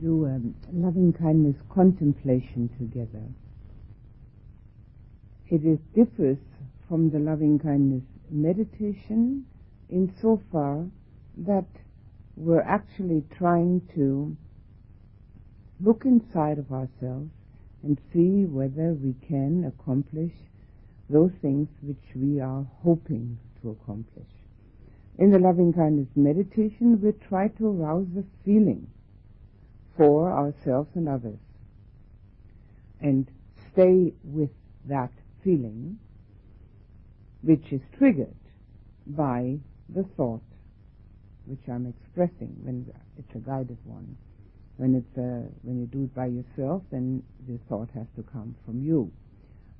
do a loving kindness contemplation together. It is, differs from the loving kindness meditation insofar that we're actually trying to look inside of ourselves and see whether we can accomplish those things which we are hoping to accomplish. In the loving kindness meditation, we try to arouse the feeling for ourselves and others and stay with that feeling which is triggered by the thought which I'm expressing when it's a guided one. When it's a, when you do it by yourself, then the thought has to come from you,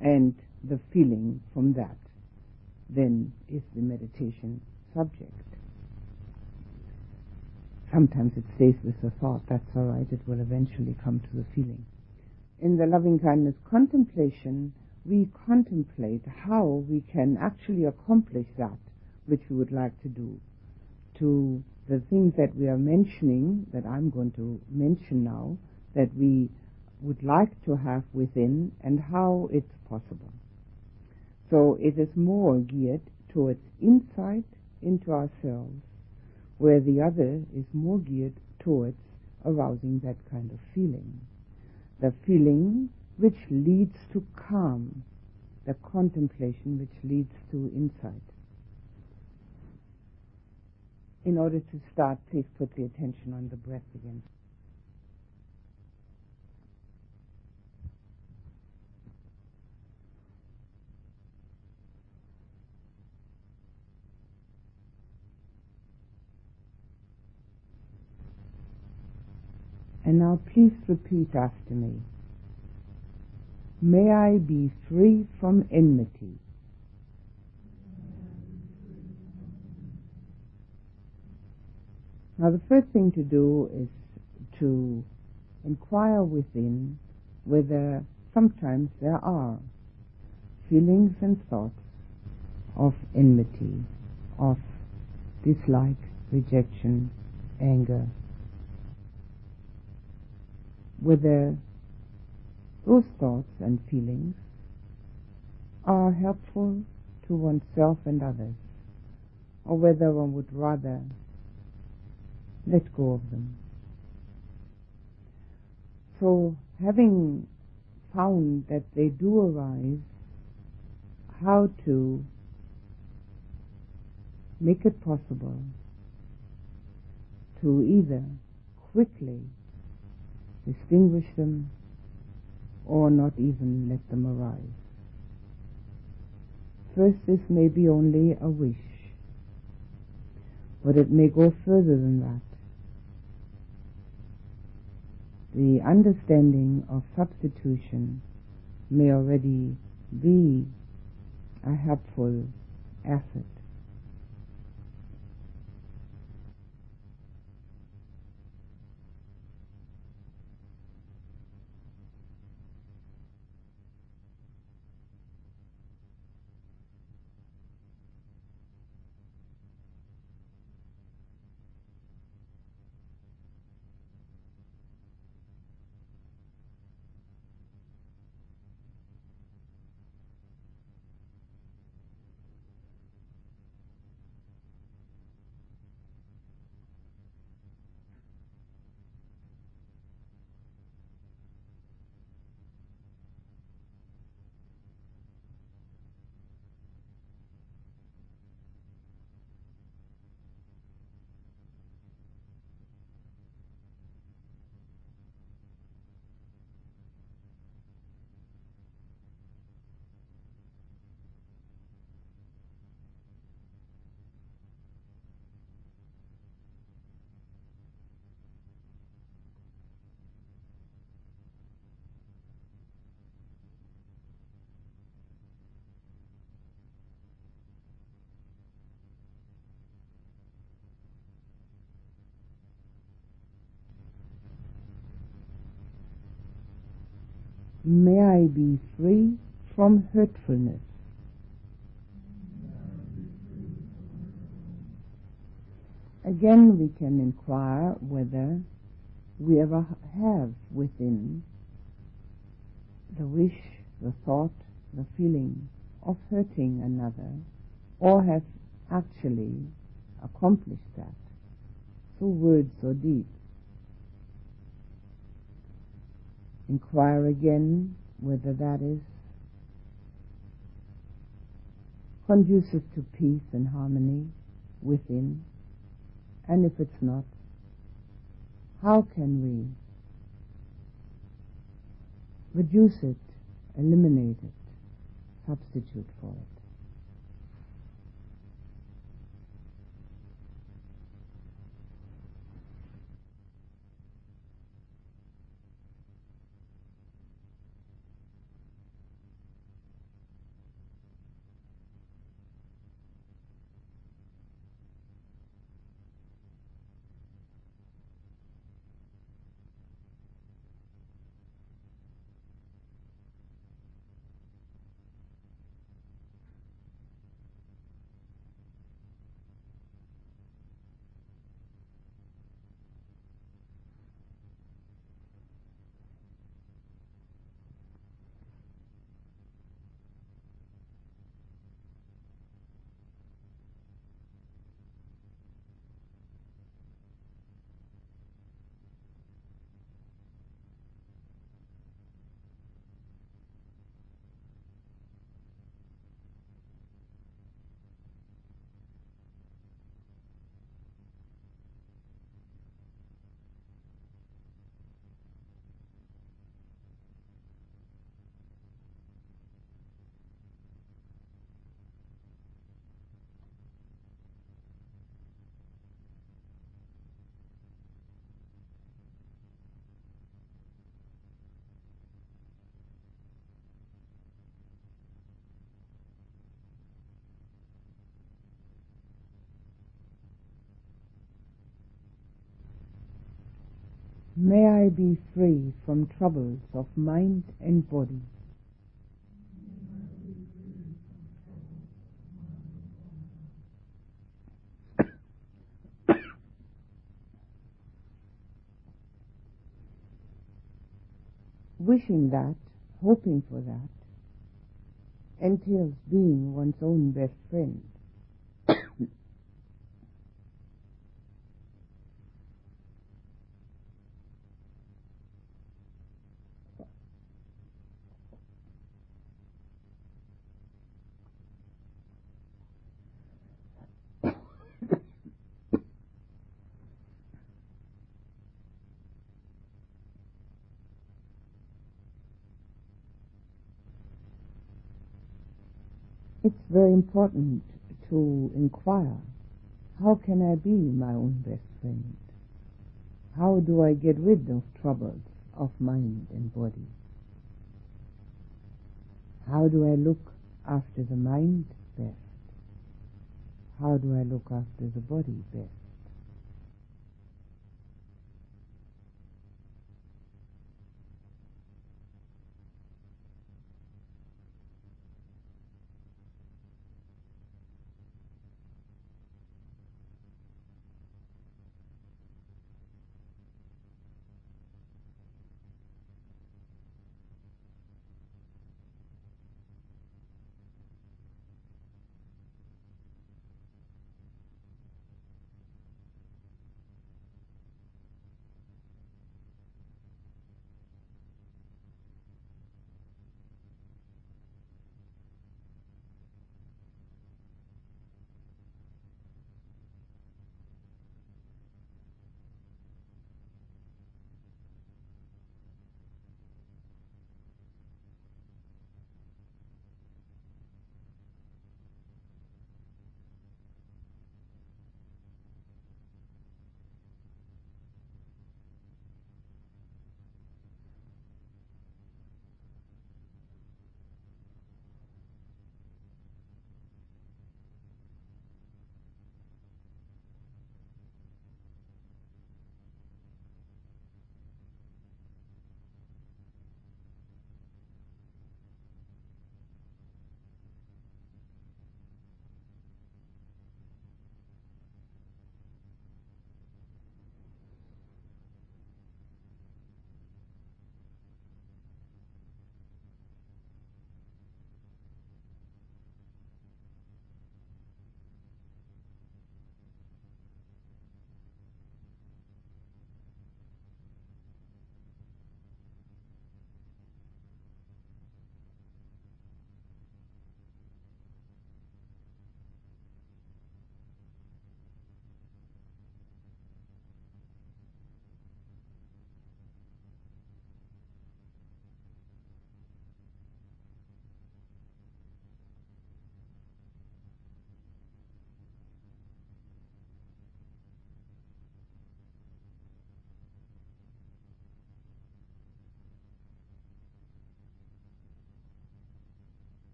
and the feeling from that then is the meditation subject. Sometimes it stays with the thought, that's all right, it will eventually come to the feeling. In the loving kindness contemplation, we contemplate how we can actually accomplish that which we would like to do. To the things that we are mentioning, that I'm going to mention now, that we would like to have within, and how it's possible. So it is more geared towards insight into ourselves, where the other is more geared towards arousing that kind of feeling. The feeling which leads to calm, the contemplation which leads to insight. In order to start, please put the attention on the breath again. And now please repeat after me. May I be free from enmity. Now the first thing to do is to inquire within whether sometimes there are feelings and thoughts of enmity, of dislike, rejection, anger, whether those thoughts and feelings are helpful to oneself and others, or whether one would rather let go of them. So, having found that they do arise, how to make it possible to either quickly distinguish them, or not even let them arise. First, this may be only a wish, but it may go further than that. The understanding of substitution may already be a helpful asset. May I be free from hurtfulness. Again, we can inquire whether we ever have within the wish, the thought, the feeling of hurting another, or have actually accomplished that through words or deeds. Inquire again whether that is conducive to peace and harmony within, and if it's not, how can we reduce it, eliminate it, substitute for it? May I be free from troubles of mind and body. Wishing that, hoping for that, entails being one's own best friend. It's very important to inquire how can I be my own best friend? How do I get rid of troubles of mind and body? How do I look after the mind best? How do I look after the body best?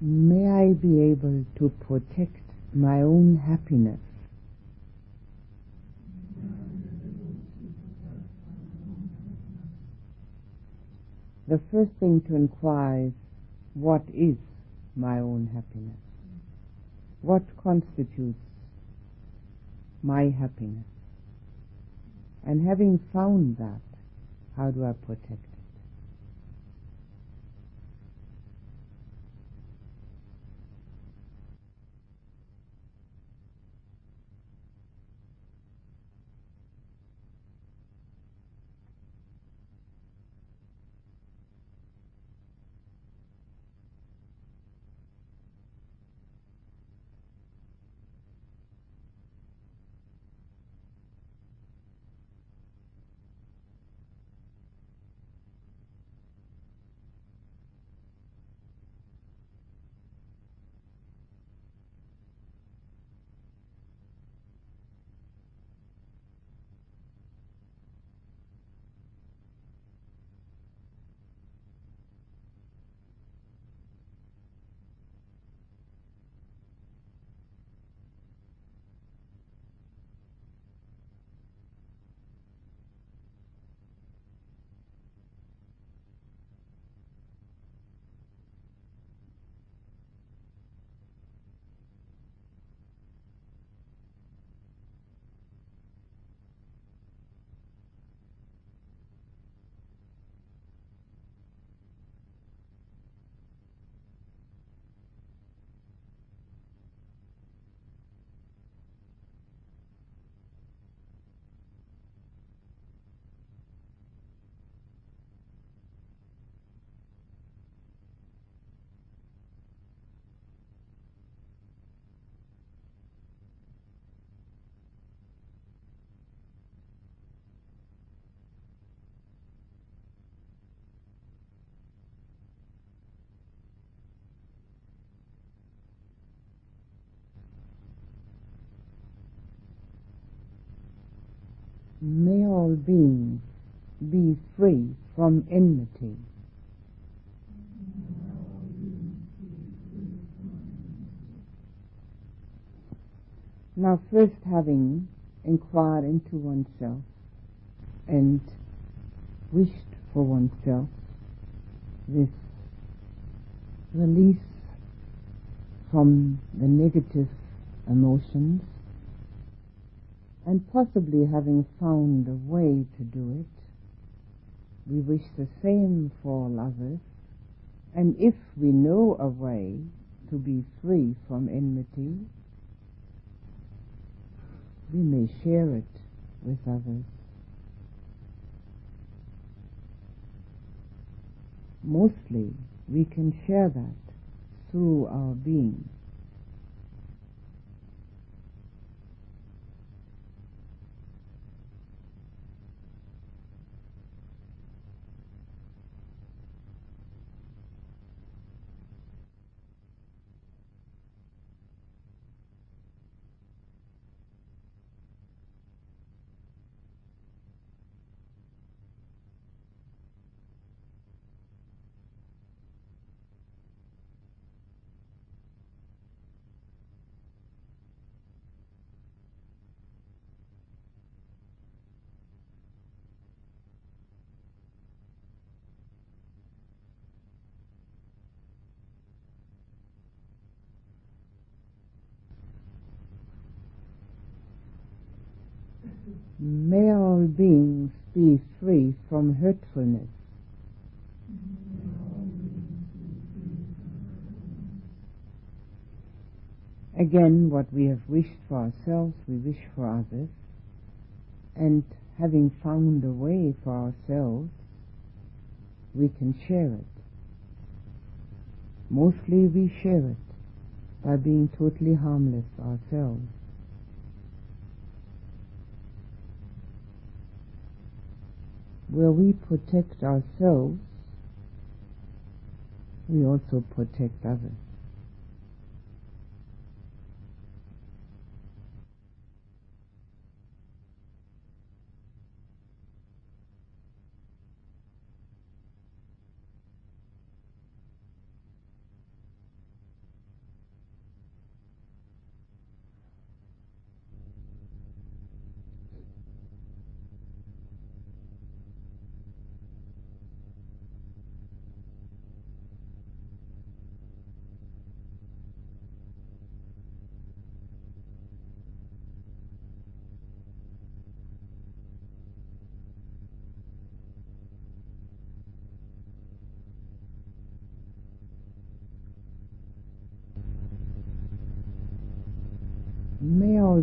May I be able to protect my own happiness. The first thing to inquire is what is my own happiness? What constitutes my happiness? And having found that, how do I protect May all beings be free from enmity. Now, first having inquired into oneself and wished for oneself this release from the negative emotions and possibly having found a way to do it, we wish the same for all others, and if we know a way to be free from enmity, we may share it with others. Mostly, we can share that through our being. May all beings be free from hurtfulness. Again, what we have wished for ourselves, we wish for others. And having found a way for ourselves, we can share it. Mostly we share it by being totally harmless ourselves. Where we protect ourselves, we also protect others.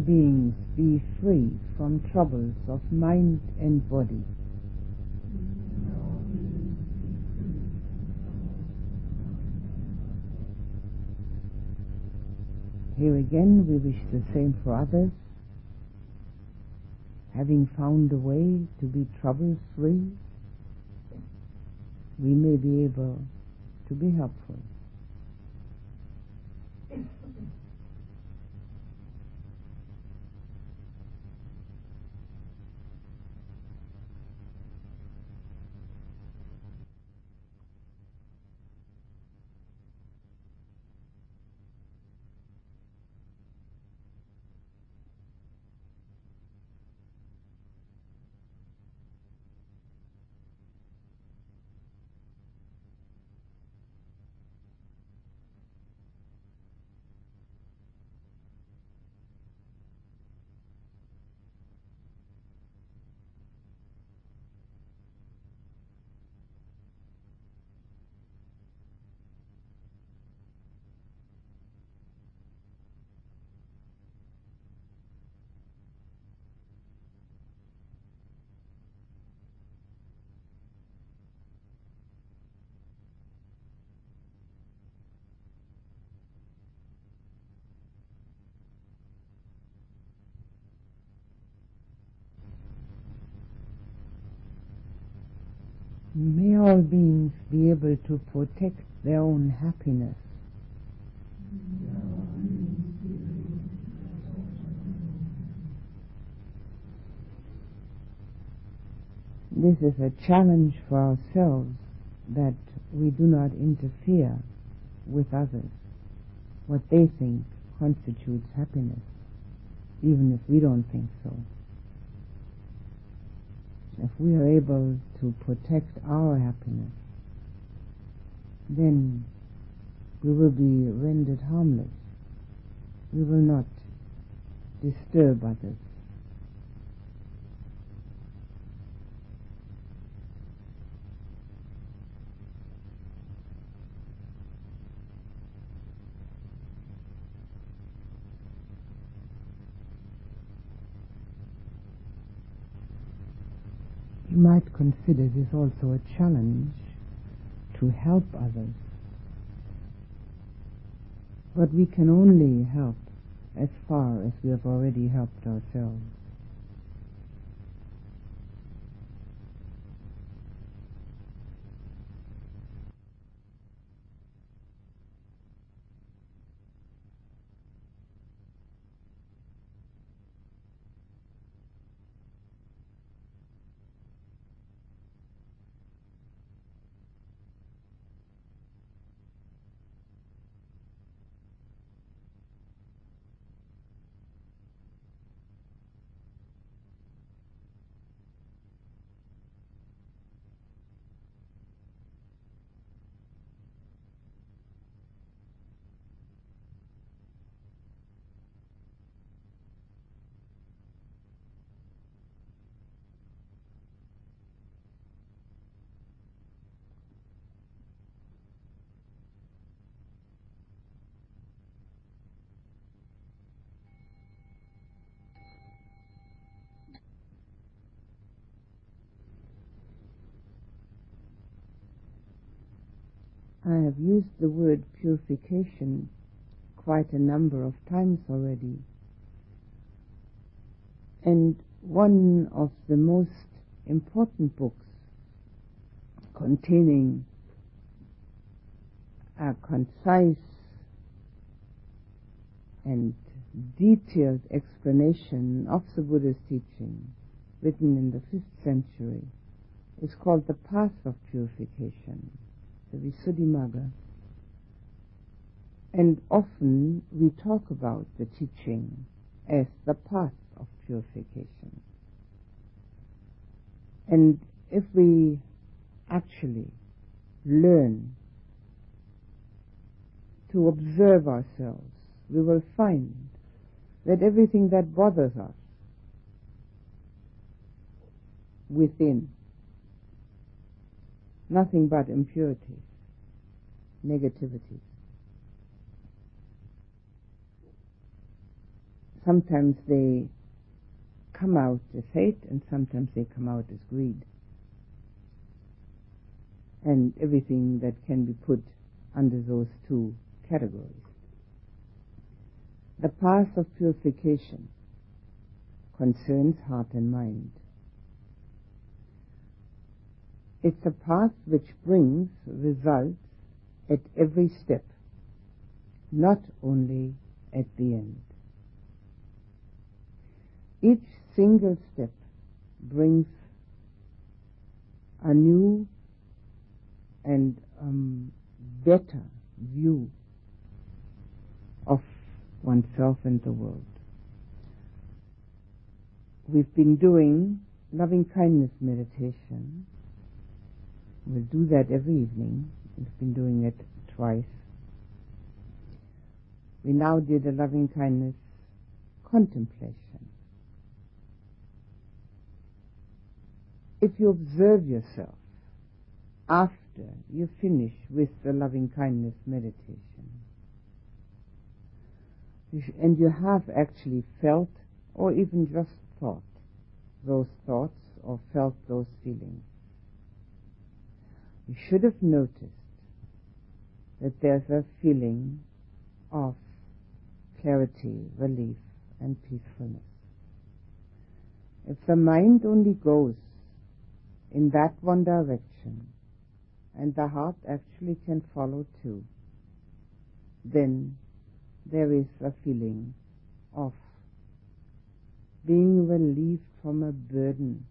Beings be free from troubles of mind and body. Here again, we wish the same for others. Having found a way to be trouble free, we may be able to be helpful. May all beings be able to protect their own happiness. This is a challenge for ourselves that we do not interfere with others, what they think constitutes happiness, even if we don't think so. If we are able to protect our happiness, then we will be rendered harmless. We will not disturb others. You might consider this also a challenge to help others. But we can only help as far as we have already helped ourselves. I have used the word purification quite a number of times already. And one of the most important books containing a concise and detailed explanation of the Buddha's teaching, written in the fifth century, is called The Path of Purification the Visuddhimagga. And often we talk about the teaching as the path of purification. And if we actually learn to observe ourselves, we will find that everything that bothers us within nothing but impurity, negativity. sometimes they come out as hate and sometimes they come out as greed. And everything that can be put under those two categories. The path of purification concerns heart and mind. It's a path which brings results at every step, not only at the end. Each single step brings a new and um, better view of oneself and the world. We've been doing loving kindness meditation. We'll do that every evening. We've been doing it twice. We now did a loving kindness contemplation. If you observe yourself after you finish with the loving kindness meditation, and you have actually felt or even just thought those thoughts or felt those feelings, you should have noticed that there's a feeling of clarity, relief, and peacefulness. If the mind only goes in that one direction, and the heart actually can follow too, then there is a feeling of being relieved from a burden,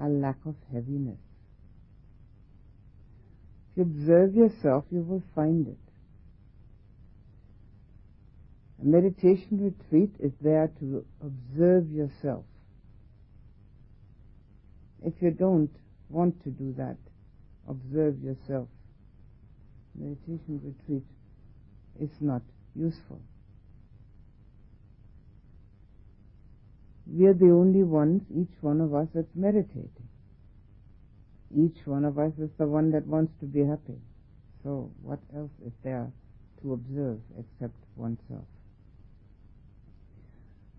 a lack of heaviness. If you observe yourself, you will find it. A meditation retreat is there to observe yourself. If you don't want to do that, observe yourself. Meditation retreat is not useful. We are the only ones, each one of us, that's meditating. Each one of us is the one that wants to be happy. So what else is there to observe except oneself?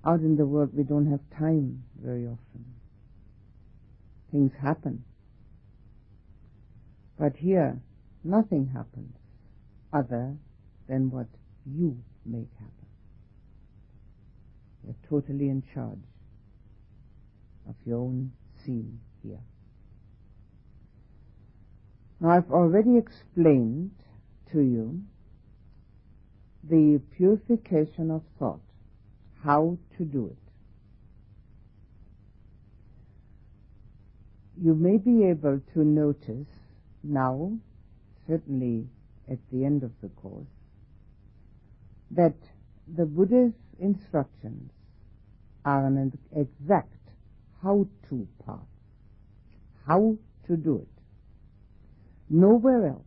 Out in the world we don't have time very often. Things happen. But here nothing happens other than what you make happen. You're totally in charge of your own scene here. Now I've already explained to you the purification of thought, how to do it. You may be able to notice now, certainly at the end of the course, that the Buddha's instructions are an exact how-to path, how to do it. Nowhere else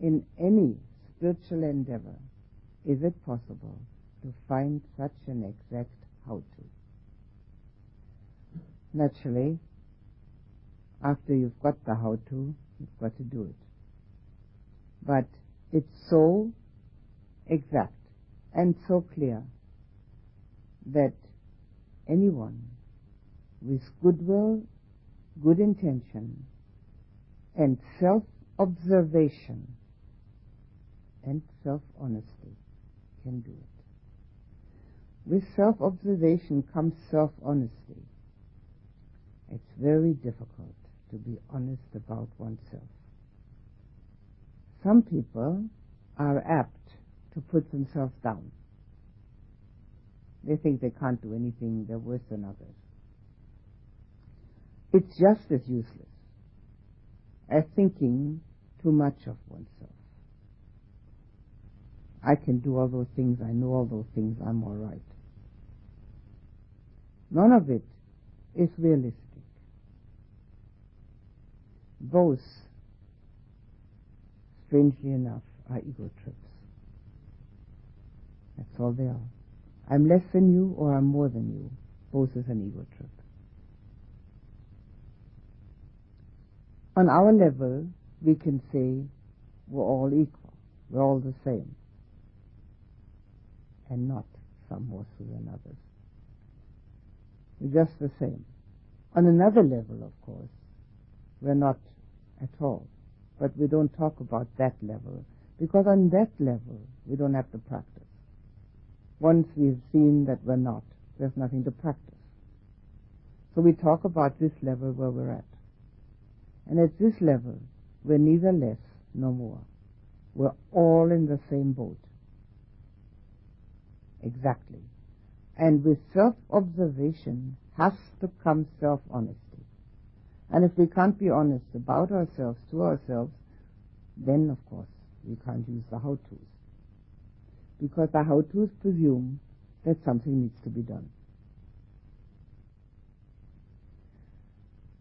in any spiritual endeavor is it possible to find such an exact how-to. Naturally, after you've got the how-to, you've got to do it. But it's so exact and so clear that anyone with goodwill, good intention, and self-observation and self-honesty can do it. With self-observation comes self-honesty. It's very difficult to be honest about oneself. Some people are apt to put themselves down. They think they can't do anything, they're worse than others. It's just as useless as thinking too much of oneself. I can do all those things, I know all those things, I'm all right. None of it is realistic. Both, strangely enough, are ego trips. That's all they are. I'm less than you or I'm more than you. Both is an ego trip. On our level, we can say we're all equal. We're all the same. And not some more so than others. We're just the same. On another level, of course, we're not at all. But we don't talk about that level because on that level we don't have to practice. Once we've seen that we're not, there's nothing to practice. So we talk about this level where we're at. And at this level, we're neither less nor more. We're all in the same boat. Exactly. And with self-observation has to come self-honesty. And if we can't be honest about ourselves to ourselves, then of course we can't use the how-tos. Because the how-tos presume that something needs to be done.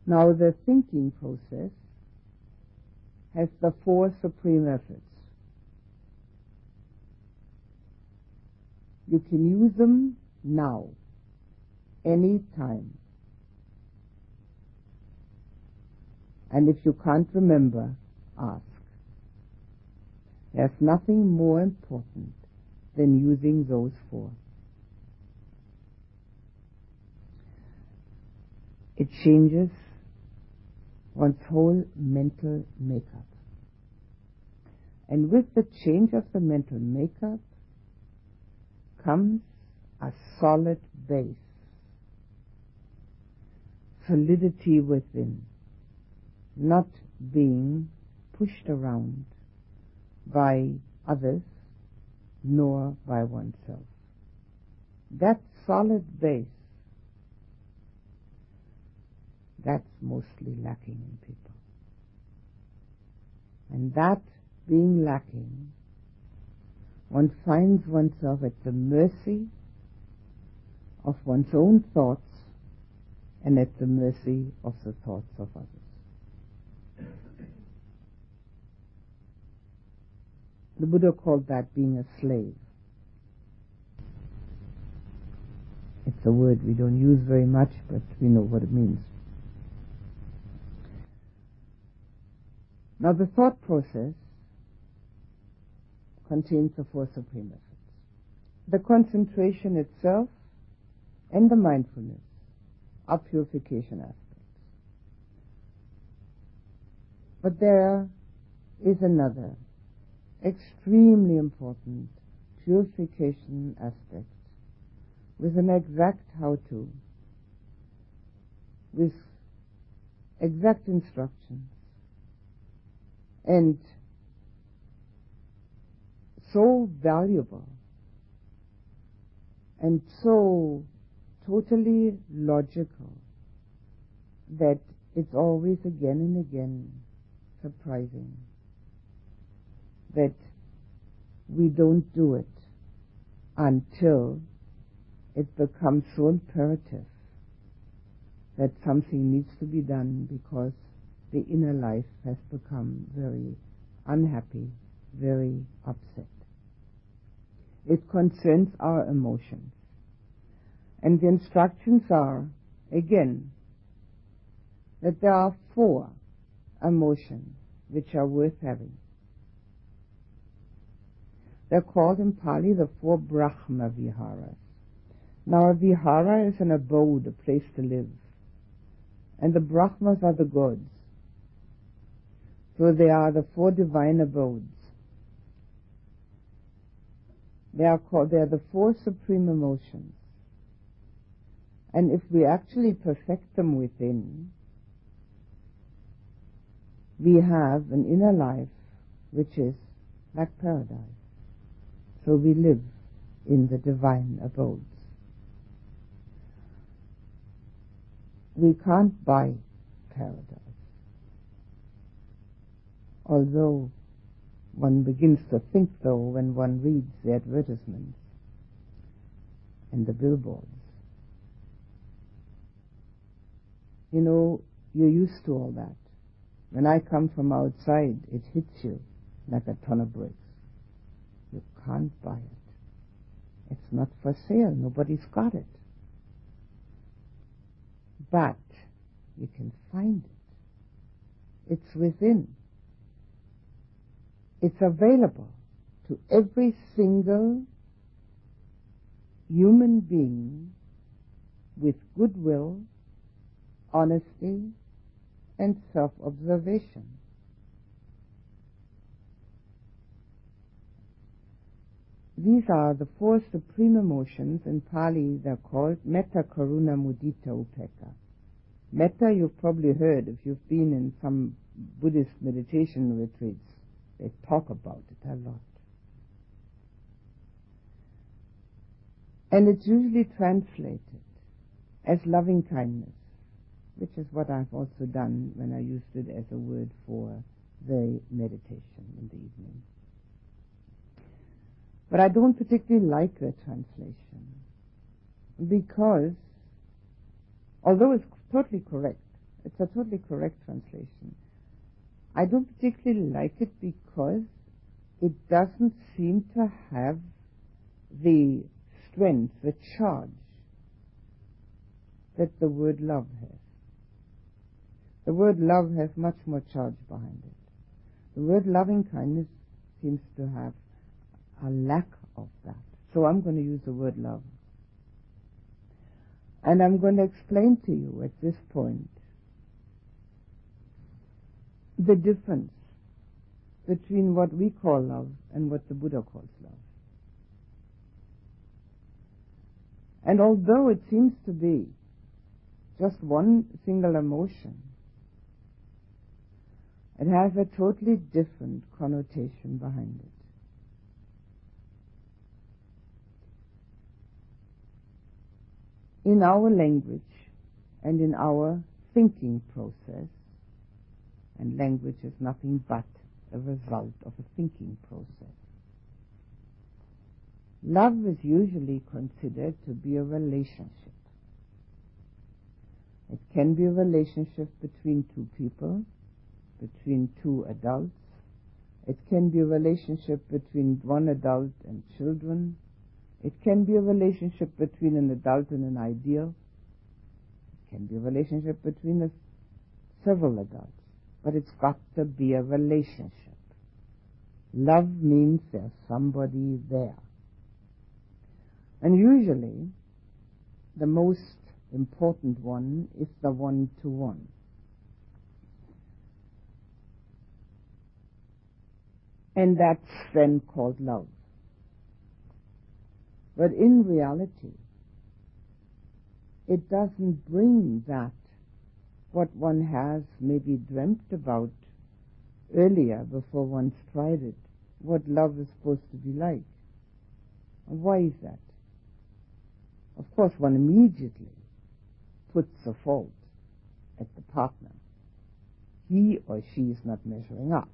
Now the thinking process has the four supreme efforts. You can use them now, any time. And if you can't remember, ask. There's nothing more important than using those four. It changes one's whole mental makeup. And with the change of the mental makeup comes a solid base, solidity within, not being pushed around by others nor by oneself. That solid base that's mostly lacking in people. And that being lacking, one finds oneself at the mercy of one's own thoughts and at the mercy of the thoughts of others. The Buddha called that being a slave. It's a word we don't use very much, but we know what it means. Now the thought process contains the four supreme efforts. The concentration itself and the mindfulness are purification aspects. But there is another extremely important purification aspect with an exact how-to, with exact instructions and so valuable and so totally logical that it's always again and again surprising that we don't do it until it becomes so imperative that something needs to be done because the inner life has become very unhappy, very upset. It concerns our emotions. And the instructions are, again, that there are four emotions which are worth having. They're called in Pali the four Brahma Viharas. Now a Vihara is an abode, a place to live. And the Brahmas are the gods. So they are the four divine abodes. They are called, they are the four supreme emotions. And if we actually perfect them within, we have an inner life which is like paradise. So we live in the divine abodes. We can't buy paradise although one begins to think though when one reads the advertisements and the billboards. You know, you're used to all that. When I come from outside, it hits you like a ton of bricks. You can't buy it. It's not for sale. Nobody's got it. But you can find it. It's within. It's available to every single human being with goodwill, honesty, and self-observation. These are the four supreme emotions. In Pali, they're called Metta, Karuna, Mudita, Upekkha. Metta, you've probably heard if you've been in some Buddhist meditation retreats. They talk about it a lot. And it's usually translated as loving kindness, which is what I've also done when I used it as a word for the meditation in the evening. But I don't particularly like the translation because, although it's totally correct, it's a totally correct translation, I don't particularly like it because it doesn't seem to have the strength, the charge that the word love has. The word love has much more charge behind it. The word loving kindness seems to have a lack of that. So I'm going to use the word love. And I'm going to explain to you at this point the difference between what we call love and what the Buddha calls love. And although it seems to be just one single emotion, it has a totally different connotation behind it. in our language and in our thinking process, and language is nothing but a result of a thinking process. Love is usually considered to be a relationship. It can be a relationship between two people, between two adults. It can be a relationship between one adult and children, it can be a relationship between an adult and an ideal. It can be a relationship between a, several adults. But it's got to be a relationship. Love means there's somebody there. And usually, the most important one is the one-to-one. And that's then called love. But in reality, it doesn't bring that what one has maybe dreamt about earlier before one's tried it, what love is supposed to be like. And why is that? Of course, one immediately puts the fault at the partner. He or she is not measuring up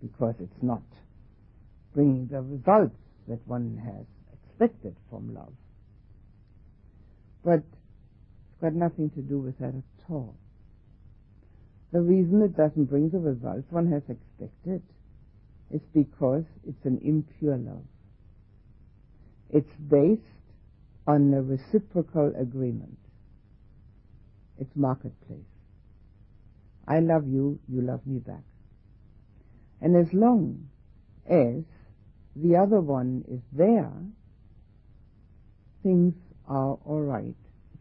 because it's not bringing the results that one has expected from love. But got nothing to do with that at all. The reason it doesn't bring the results one has expected is because it's an impure love. It's based on a reciprocal agreement. It's marketplace. I love you, you love me back. And as long as the other one is there, things are all right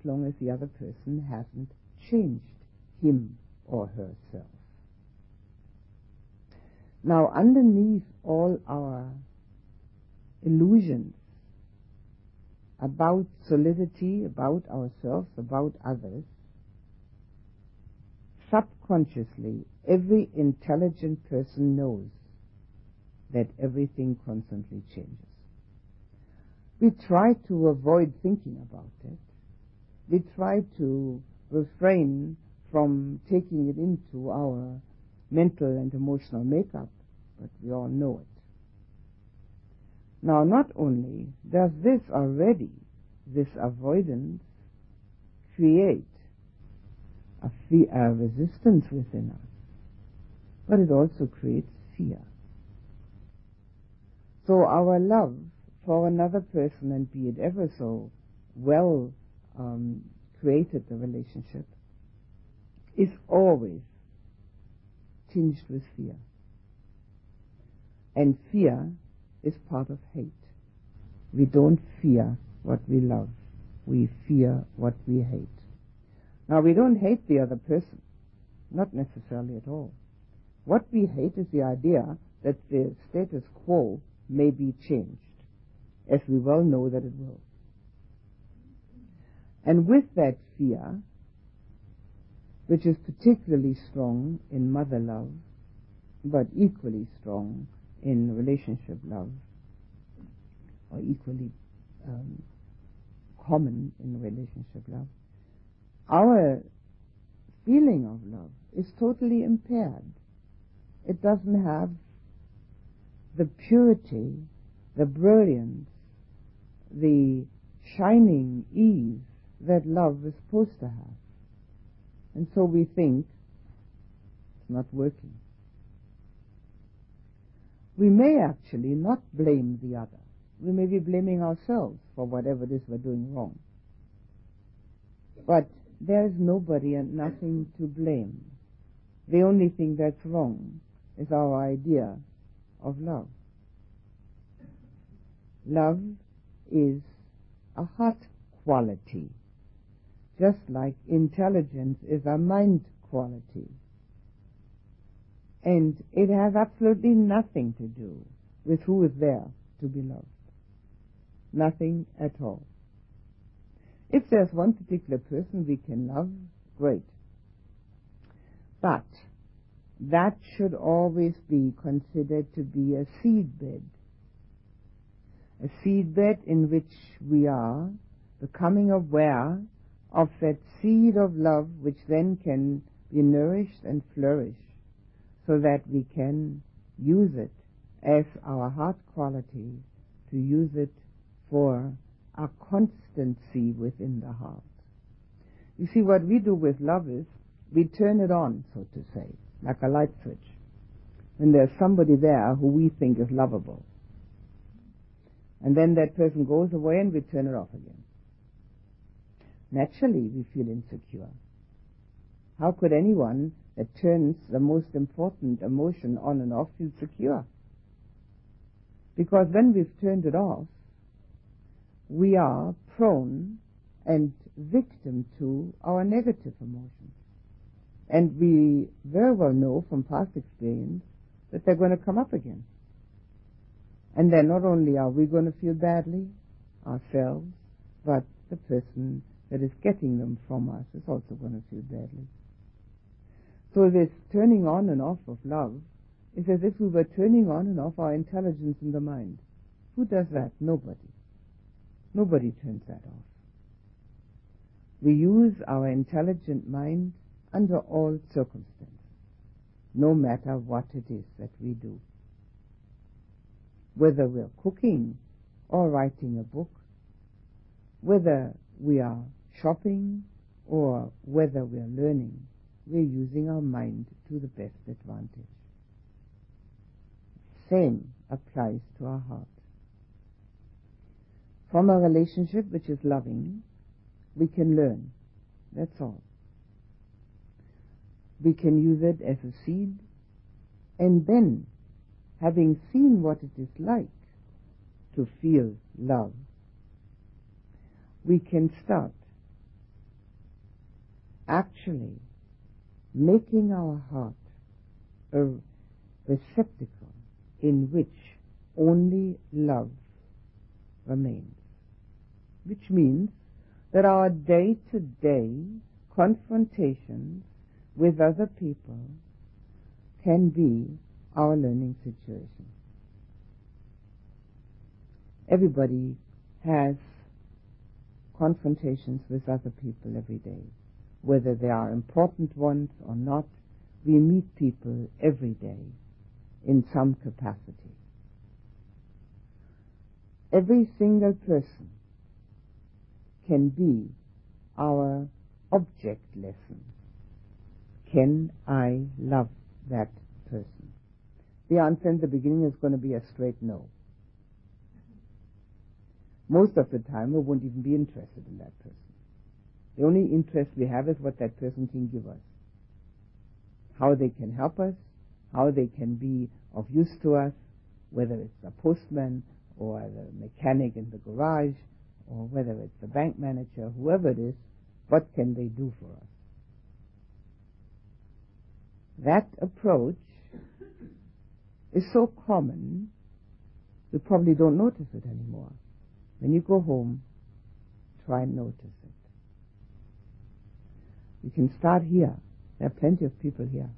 long as the other person hasn't changed him or herself. Now, underneath all our illusions about solidity, about ourselves, about others, subconsciously, every intelligent person knows that everything constantly changes. We try to avoid thinking about it. We try to refrain from taking it into our mental and emotional makeup, but we all know it. Now, not only does this already, this avoidance, create a, fear, a resistance within us, but it also creates fear. So our love for another person, and be it ever so well um, created, the relationship, is always tinged with fear. And fear is part of hate. we don't fear what we love. We fear what we hate. Now, we don't hate the other person. Not necessarily at all. What we hate is the idea that the status quo may be changed, as we well know that it will. And with that fear, which is particularly strong in mother love, but equally strong in relationship love, or equally um, common in relationship love, our feeling of love is totally impaired. It doesn't have the purity, the brilliance, the shining ease that love is supposed to have. And so we think it's not working. We may actually not blame the other. We may be blaming ourselves for whatever it is we're doing wrong. But there's nobody and nothing to blame. The only thing that's wrong is our idea of love. Love is a heart quality, just like intelligence is a mind quality. And it has absolutely nothing to do with who is there to be loved. Nothing at all. If there's one particular person we can love, great. But that should always be considered to be a seedbed. A seedbed in which we are becoming aware of that seed of love which then can be nourished and flourish so that we can use it as our heart quality, to use it for a constancy within the heart. You see, what we do with love is we turn it on, so to say, like a light switch. When there's somebody there who we think is lovable. And then that person goes away and we turn it off again. Naturally, we feel insecure. How could anyone that turns the most important emotion on and off feel secure? Because when we've turned it off, we are prone and victim to our negative emotions. And we very well know from past experience that they're going to come up again. And then not only are we going to feel badly ourselves, but the person that is getting them from us is also going to feel badly. So this turning on and off of love is as if we were turning on and off our intelligence in the mind. Who does that? Nobody. Nobody turns that off. We use our intelligent mind under all circumstances, no matter what it is that we do. Whether we're cooking or writing a book, whether we are shopping or whether we're learning, we're using our mind to the best advantage. Same applies to our heart. From a relationship which is loving, we can learn. That's all. We can use it as a seed, and then, having seen what it is like to feel love, we can start actually making our heart a receptacle in which only love remains which means that our day-to-day confrontations with other people can be our learning situation. Everybody has confrontations with other people every day. Whether they are important ones or not, we meet people every day in some capacity. Every single person can be our object lesson. Can I love that person? The answer in the beginning is going to be a straight no. Most of the time, we won't even be interested in that person. The only interest we have is what that person can give us. How they can help us, how they can be of use to us, whether it's a postman or the mechanic in the garage, or whether it's the bank manager, whoever it is, what can they do for us? That approach is so common, you probably don't notice it anymore. When you go home, try and notice. You can start here. There are plenty of people here.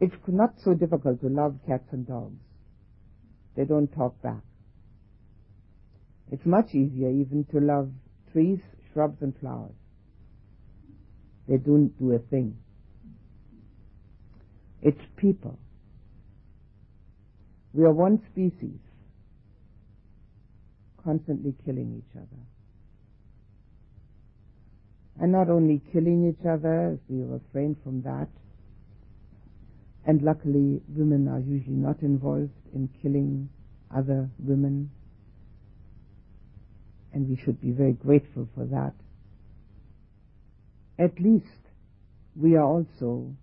It's not so difficult to love cats and dogs. They don't talk back. It's much easier even to love trees, shrubs, and flowers. They don't do a thing. It's people. We are one species, constantly killing each other. And not only killing each other, if we refrain from that, and luckily women are usually not involved in killing other women, and we should be very grateful for that. At least we are also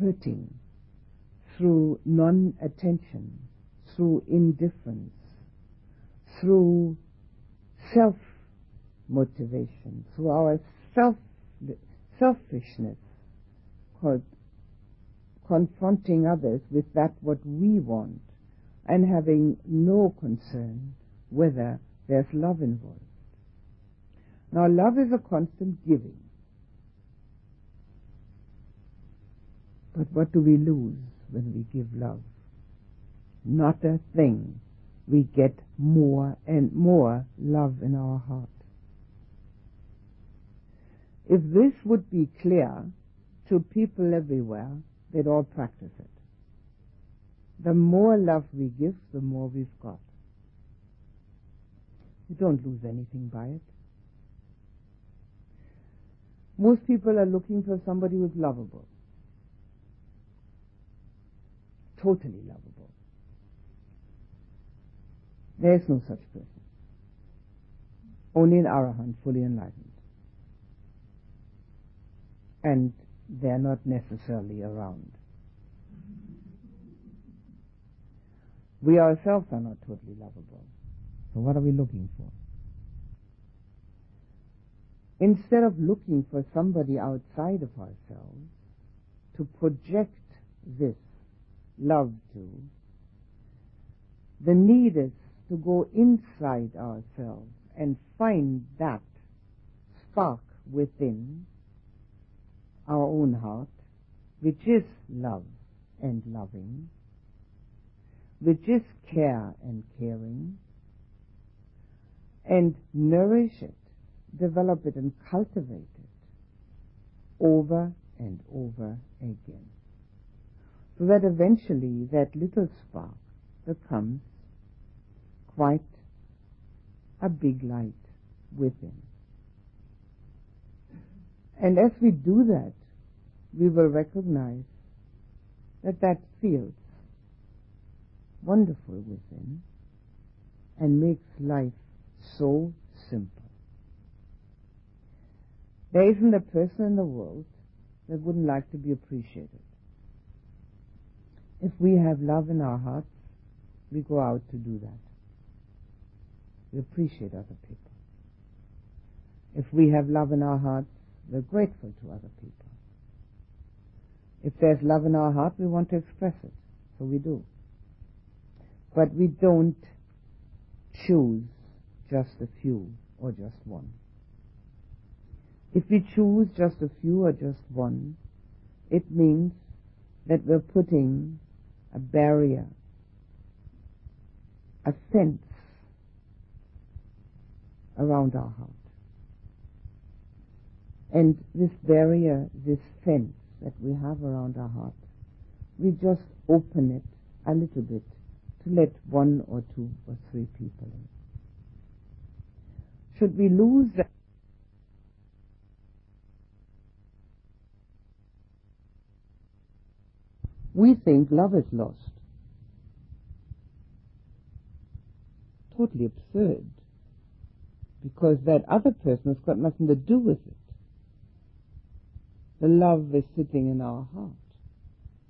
hurting through non-attention, through indifference, through self-motivation, through our self selfishness, confronting others with that what we want and having no concern whether there's love involved. Now love is a constant giving. But what do we lose when we give love? Not a thing. We get more and more love in our heart. If this would be clear to people everywhere, they'd all practice it. The more love we give, the more we've got. We don't lose anything by it. Most people are looking for somebody who's lovable totally lovable. There is no such person. Only an arahant, fully enlightened. And they're not necessarily around. We ourselves are not totally lovable. So what are we looking for? Instead of looking for somebody outside of ourselves to project this love to. The need is to go inside ourselves and find that spark within our own heart, which is love and loving, which is care and caring, and nourish it, develop it and cultivate it over and over again. So that eventually that little spark becomes quite a big light within. And as we do that, we will recognize that that feels wonderful within and makes life so simple. There isn't a person in the world that wouldn't like to be appreciated. If we have love in our hearts, we go out to do that. We appreciate other people. If we have love in our hearts, we're grateful to other people. If there's love in our heart, we want to express it. So we do. But we don't choose just a few or just one. If we choose just a few or just one, it means that we're putting a barrier, a fence around our heart. And this barrier, this fence that we have around our heart, we just open it a little bit to let one or two or three people in. Should we lose that? we think love is lost. Totally absurd. Because that other person has got nothing to do with it. The love is sitting in our heart.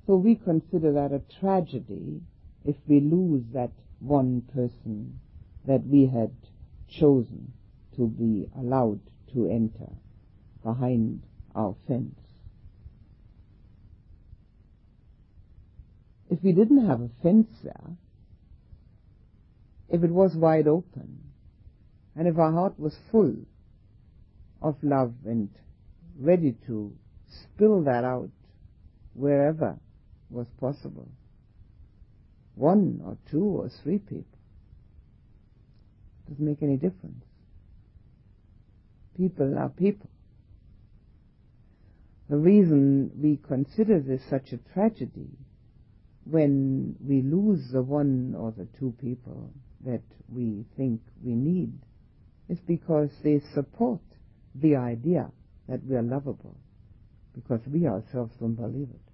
So we consider that a tragedy if we lose that one person that we had chosen to be allowed to enter behind our fence. If we didn't have a fence there, if it was wide open, and if our heart was full of love and ready to spill that out wherever was possible, one or two or three people, doesn't make any difference. People are people. The reason we consider this such a tragedy when we lose the one or the two people that we think we need is because they support the idea that we are lovable, because we ourselves don't believe it.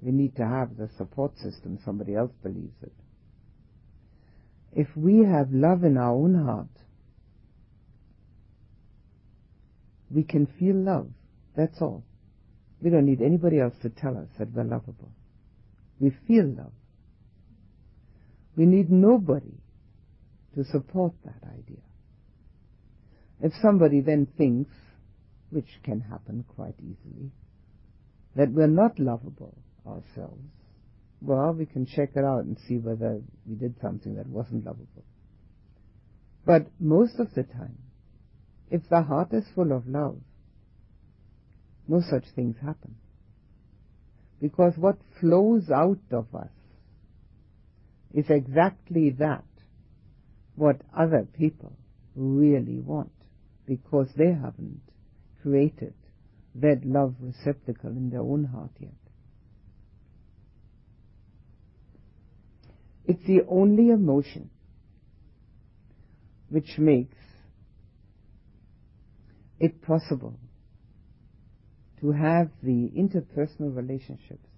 We need to have the support system, somebody else believes it. If we have love in our own heart, we can feel love. That's all. We don't need anybody else to tell us that we're lovable. We feel love. We need nobody to support that idea. If somebody then thinks, which can happen quite easily, that we're not lovable ourselves, well, we can check it out and see whether we did something that wasn't lovable. But most of the time, if the heart is full of love, no such things happen. Because what flows out of us is exactly that, what other people really want, because they haven't created that love receptacle in their own heart yet. It's the only emotion which makes it possible to have the interpersonal relationships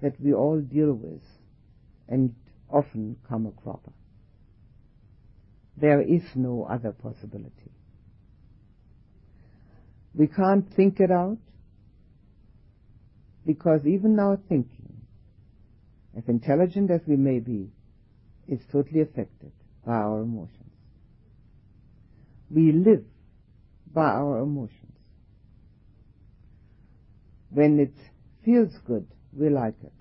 that we all deal with and often come a cropper. There is no other possibility. We can't think it out because even our thinking, as intelligent as we may be, is totally affected by our emotions. We live by our emotions. When it feels good, we like it.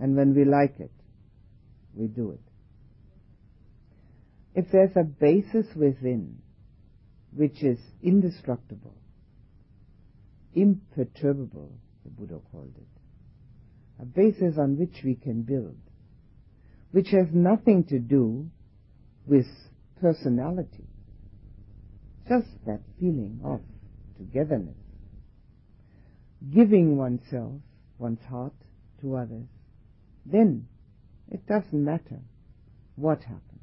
And when we like it, we do it. If there's a basis within which is indestructible, imperturbable, the Buddha called it, a basis on which we can build, which has nothing to do with personality, just that feeling of togetherness, giving oneself, one's heart to others, then it doesn't matter what happens,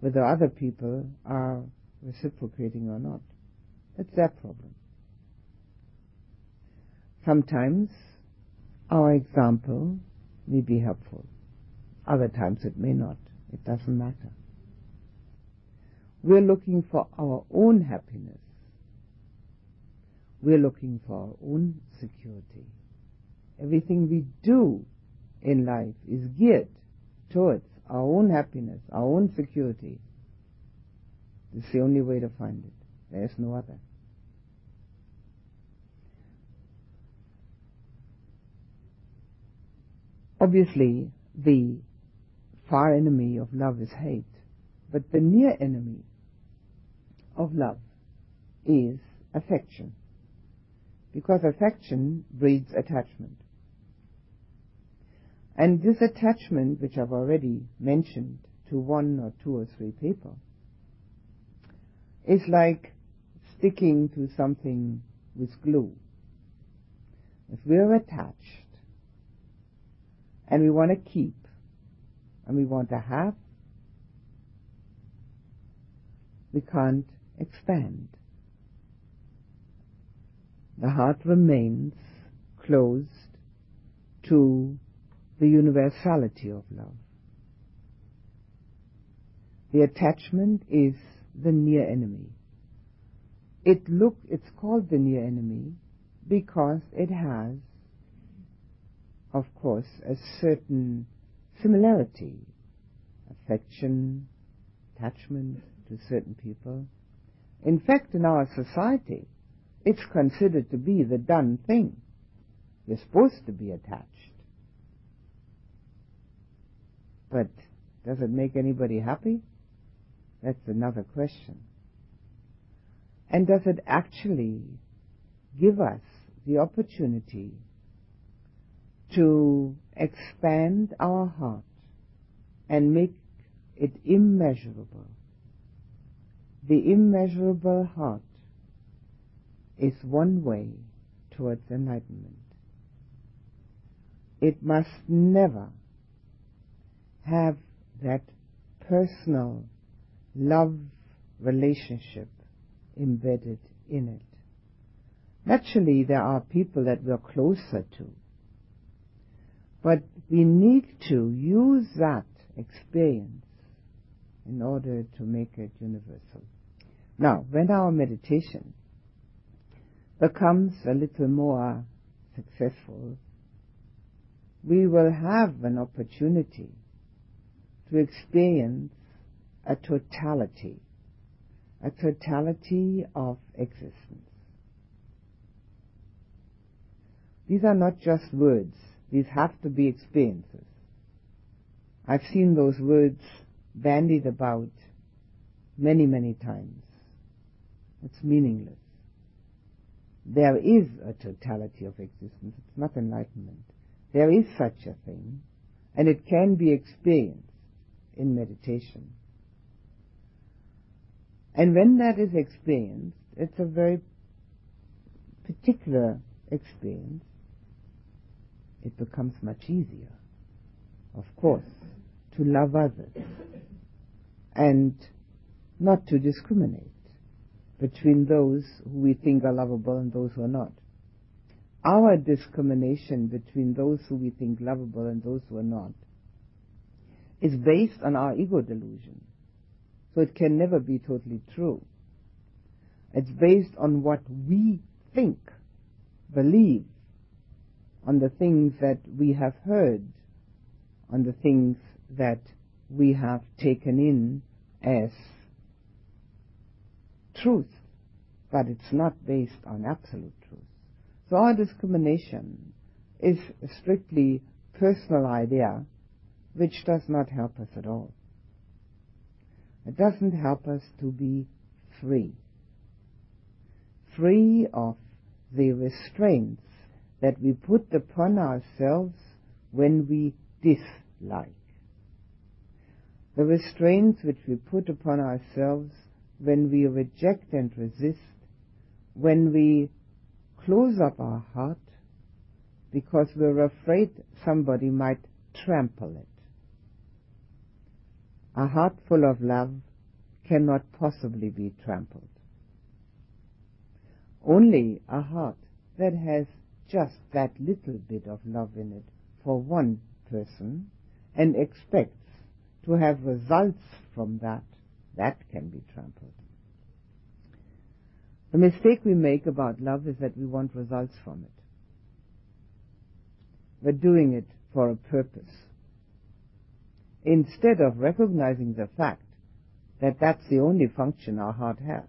whether other people are reciprocating or not. That's their problem. Sometimes our example may be helpful. Other times it may not. It doesn't matter. We're looking for our own happiness. We're looking for our own security. Everything we do in life is geared towards our own happiness, our own security. This is the only way to find it. There's no other. Obviously, the far enemy of love is hate, but the near enemy of love is affection, because affection breeds attachment. And this attachment, which I've already mentioned, to one or two or three people, is like sticking to something with glue. If we're attached and we want to keep and we want to have, we can't expand. The heart remains closed to the universality of love. The attachment is the near enemy. it look, it's called the near enemy because it has, of course, a certain similarity, affection, attachment to certain people. In fact, in our society, it's considered to be the done thing. You're supposed to be attached. But does it make anybody happy? That's another question. And does it actually give us the opportunity to expand our heart and make it immeasurable? The immeasurable heart is one way towards enlightenment. It must never have that personal love relationship embedded in it. Naturally, there are people that we're closer to, but we need to use that experience in order to make it universal. Now, when our meditation becomes a little more successful, we will have an opportunity to experience a totality, a totality of existence. These are not just words, these have to be experiences. I've seen those words bandied about many, many times. It's meaningless. There is a totality of existence. It's not enlightenment. There is such a thing, and it can be experienced in meditation. And when that is experienced, it's a very particular experience. It becomes much easier, of course, to love others and not to discriminate between those who we think are lovable and those who are not. Our discrimination between those who we think lovable and those who are not is based on our ego delusion. So it can never be totally true. It's based on what we think, believe, on the things that we have heard, on the things that we have taken in as truth, but it's not based on absolute truth. So our discrimination is a strictly personal idea which does not help us at all. It doesn't help us to be free. Free of the restraints that we put upon ourselves when we dislike. The restraints which we put upon ourselves when we reject and resist, when we close up our heart because we're afraid somebody might trample it. A heart full of love cannot possibly be trampled. Only a heart that has just that little bit of love in it for one person and expects to have results from that, that can be trampled. The mistake we make about love is that we want results from it. We're doing it for a purpose. Instead of recognizing the fact that that's the only function our heart has.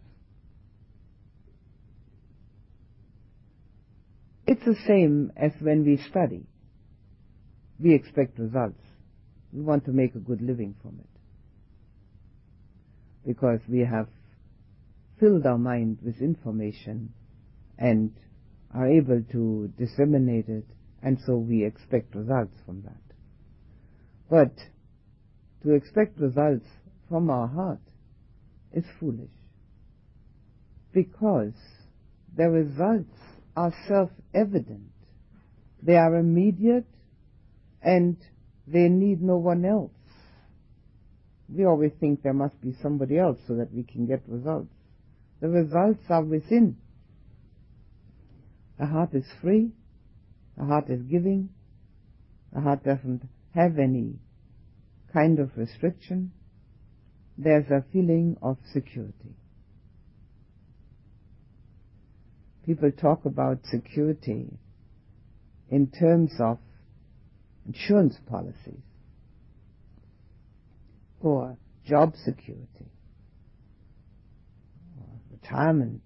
It's the same as when we study. We expect results. We want to make a good living from it. Because we have filled our mind with information and are able to disseminate it, and so we expect results from that. But to expect results from our heart is foolish because the results are self-evident. They are immediate and they need no one else. We always think there must be somebody else so that we can get results. The results are within. The heart is free. The heart is giving. The heart doesn't have any kind of restriction. There's a feeling of security. people talk about security in terms of insurance policies or job security or retirement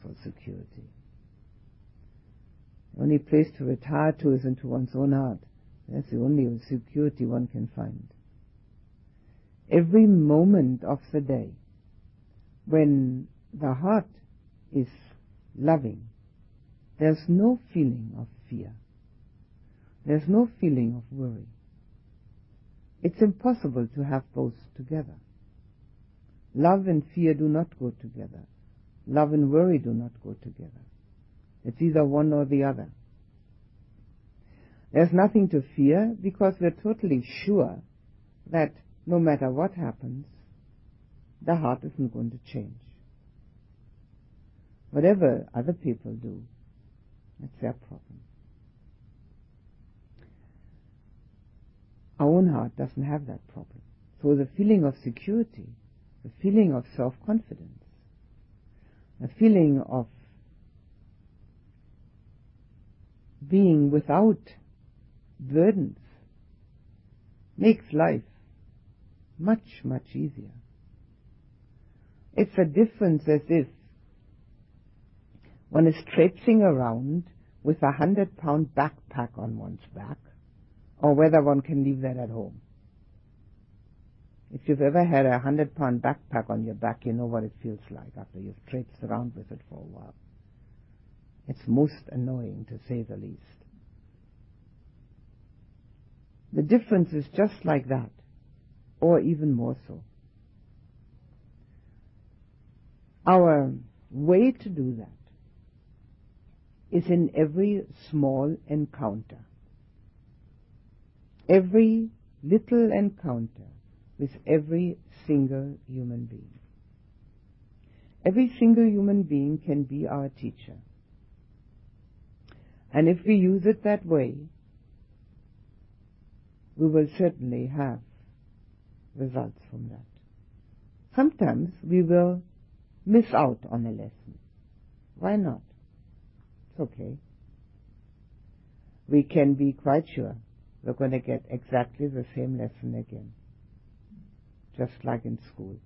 for security. The only place to retire to is into one's own heart. That's the only security one can find. Every moment of the day when the heart is loving, there's no feeling of fear. There's no feeling of worry. It's impossible to have both together. Love and fear do not go together. Love and worry do not go together. It's either one or the other. There's nothing to fear because we're totally sure that no matter what happens, the heart isn't going to change. Whatever other people do, that's their problem. Our own heart doesn't have that problem. So the feeling of security, the feeling of self-confidence, the feeling of being without burdens makes life much, much easier. It's a difference as if one is traipsing around with a hundred pound backpack on one's back, or whether one can leave that at home. If you've ever had a hundred pound backpack on your back, you know what it feels like after you've traipsed around with it for a while. It's most annoying to say the least. The difference is just like that, or even more so. Our way to do that is in every small encounter. Every little encounter with every single human being. Every single human being can be our teacher. And if we use it that way, we will certainly have results from that. Sometimes we will miss out on a lesson. Why not? It's okay. We can be quite sure we're going to get exactly the same lesson again, just like in school.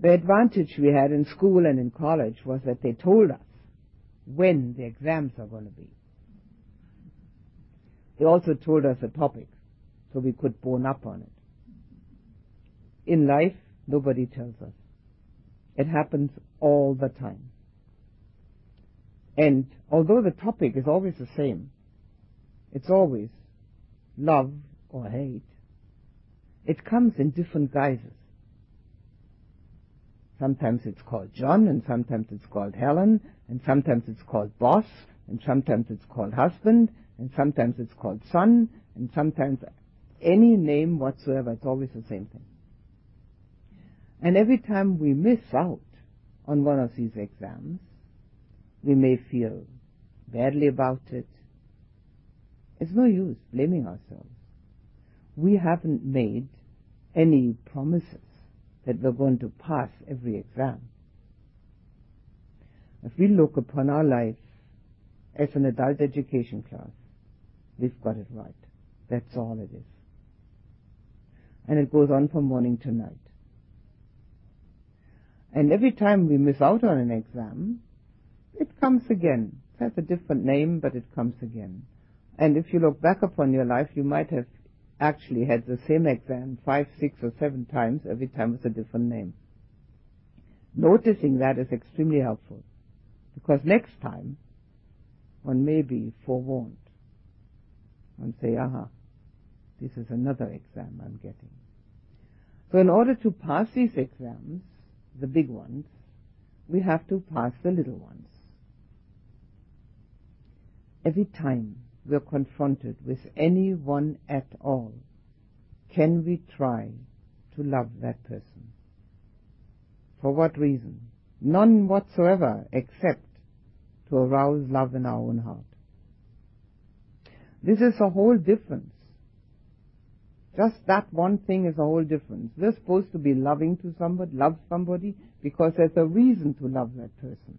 The advantage we had in school and in college was that they told us when the exams are going to be. They also told us the topic, so we could bone up on it. In life, nobody tells us. It happens all the time. And although the topic is always the same, it's always love or hate, it comes in different guises. Sometimes it's called John, and sometimes it's called Helen, and sometimes it's called boss, and sometimes it's called husband, and sometimes it's called son, and sometimes any name whatsoever, it's always the same thing. And every time we miss out on one of these exams, we may feel badly about it. It's no use blaming ourselves. We haven't made any promises that we're going to pass every exam. If we look upon our life as an adult education class, we've got it right. That's all it is. And it goes on from morning to night. And every time we miss out on an exam, it comes again. It has a different name, but it comes again. And if you look back upon your life, you might have actually had the same exam five, six, or seven times, every time with a different name. Noticing that is extremely helpful, because next time one may be forewarned and say, aha, this is another exam I'm getting. So in order to pass these exams, the big ones, we have to pass the little ones. Every time we are confronted with anyone at all, can we try to love that person? For what reason? None whatsoever except to arouse love in our own heart. This is a whole difference Just that one thing is a whole difference. We're supposed to be loving to somebody, love somebody, because there's a reason to love that person.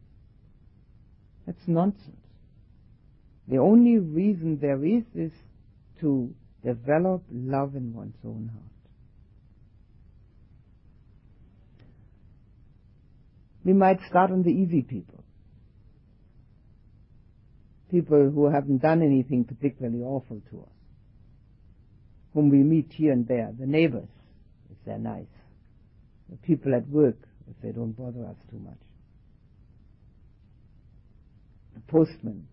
That's nonsense. The only reason there is is to develop love in one's own heart. We might start on the easy people. People who haven't done anything particularly awful to us. Whom we meet here and there. The neighbors, if they're nice. The people at work, if they don't bother us too much. The postman.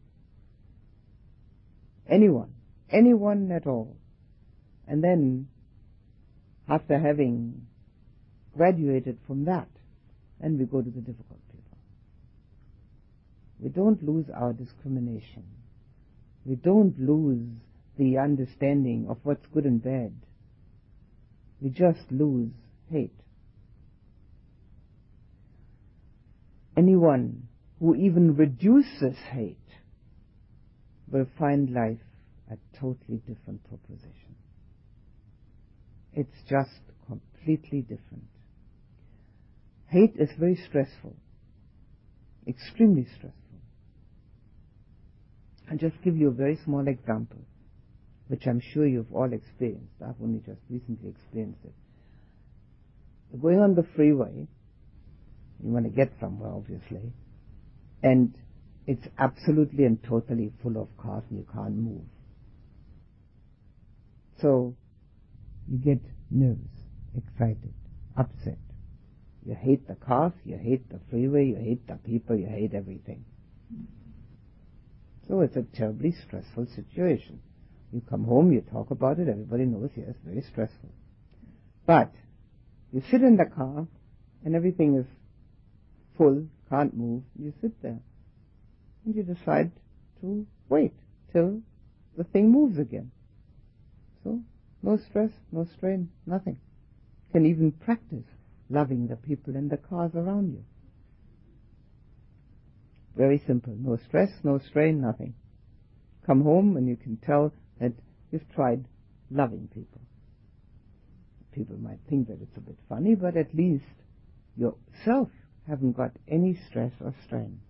Anyone. Anyone at all. And then, after having graduated from that, then we go to the difficult people. We don't lose our discrimination. We don't lose the understanding of what's good and bad. We just lose hate. Anyone who even reduces hate will find life a totally different proposition. It's just completely different. Hate is very stressful, extremely stressful. I'll just give you a very small example, which I'm sure you've all experienced. I've only just recently experienced it. Going on the freeway, you want to get somewhere, obviously, and it's absolutely and totally full of cars and you can't move. So, you get nervous, excited, upset. You hate the cars, you hate the freeway, you hate the people, you hate everything. So it's a terribly stressful situation. You come home, you talk about it, everybody knows, yes, very stressful. But you sit in the car and everything is full, can't move, you sit there. And you decide to wait till the thing moves again. So, no stress, no strain, nothing. You Can even practice loving the people in the cars around you. Very simple. No stress, no strain, nothing. Come home and you can tell that you've tried loving people. People might think that it's a bit funny, but at least yourself haven't got any stress or strain.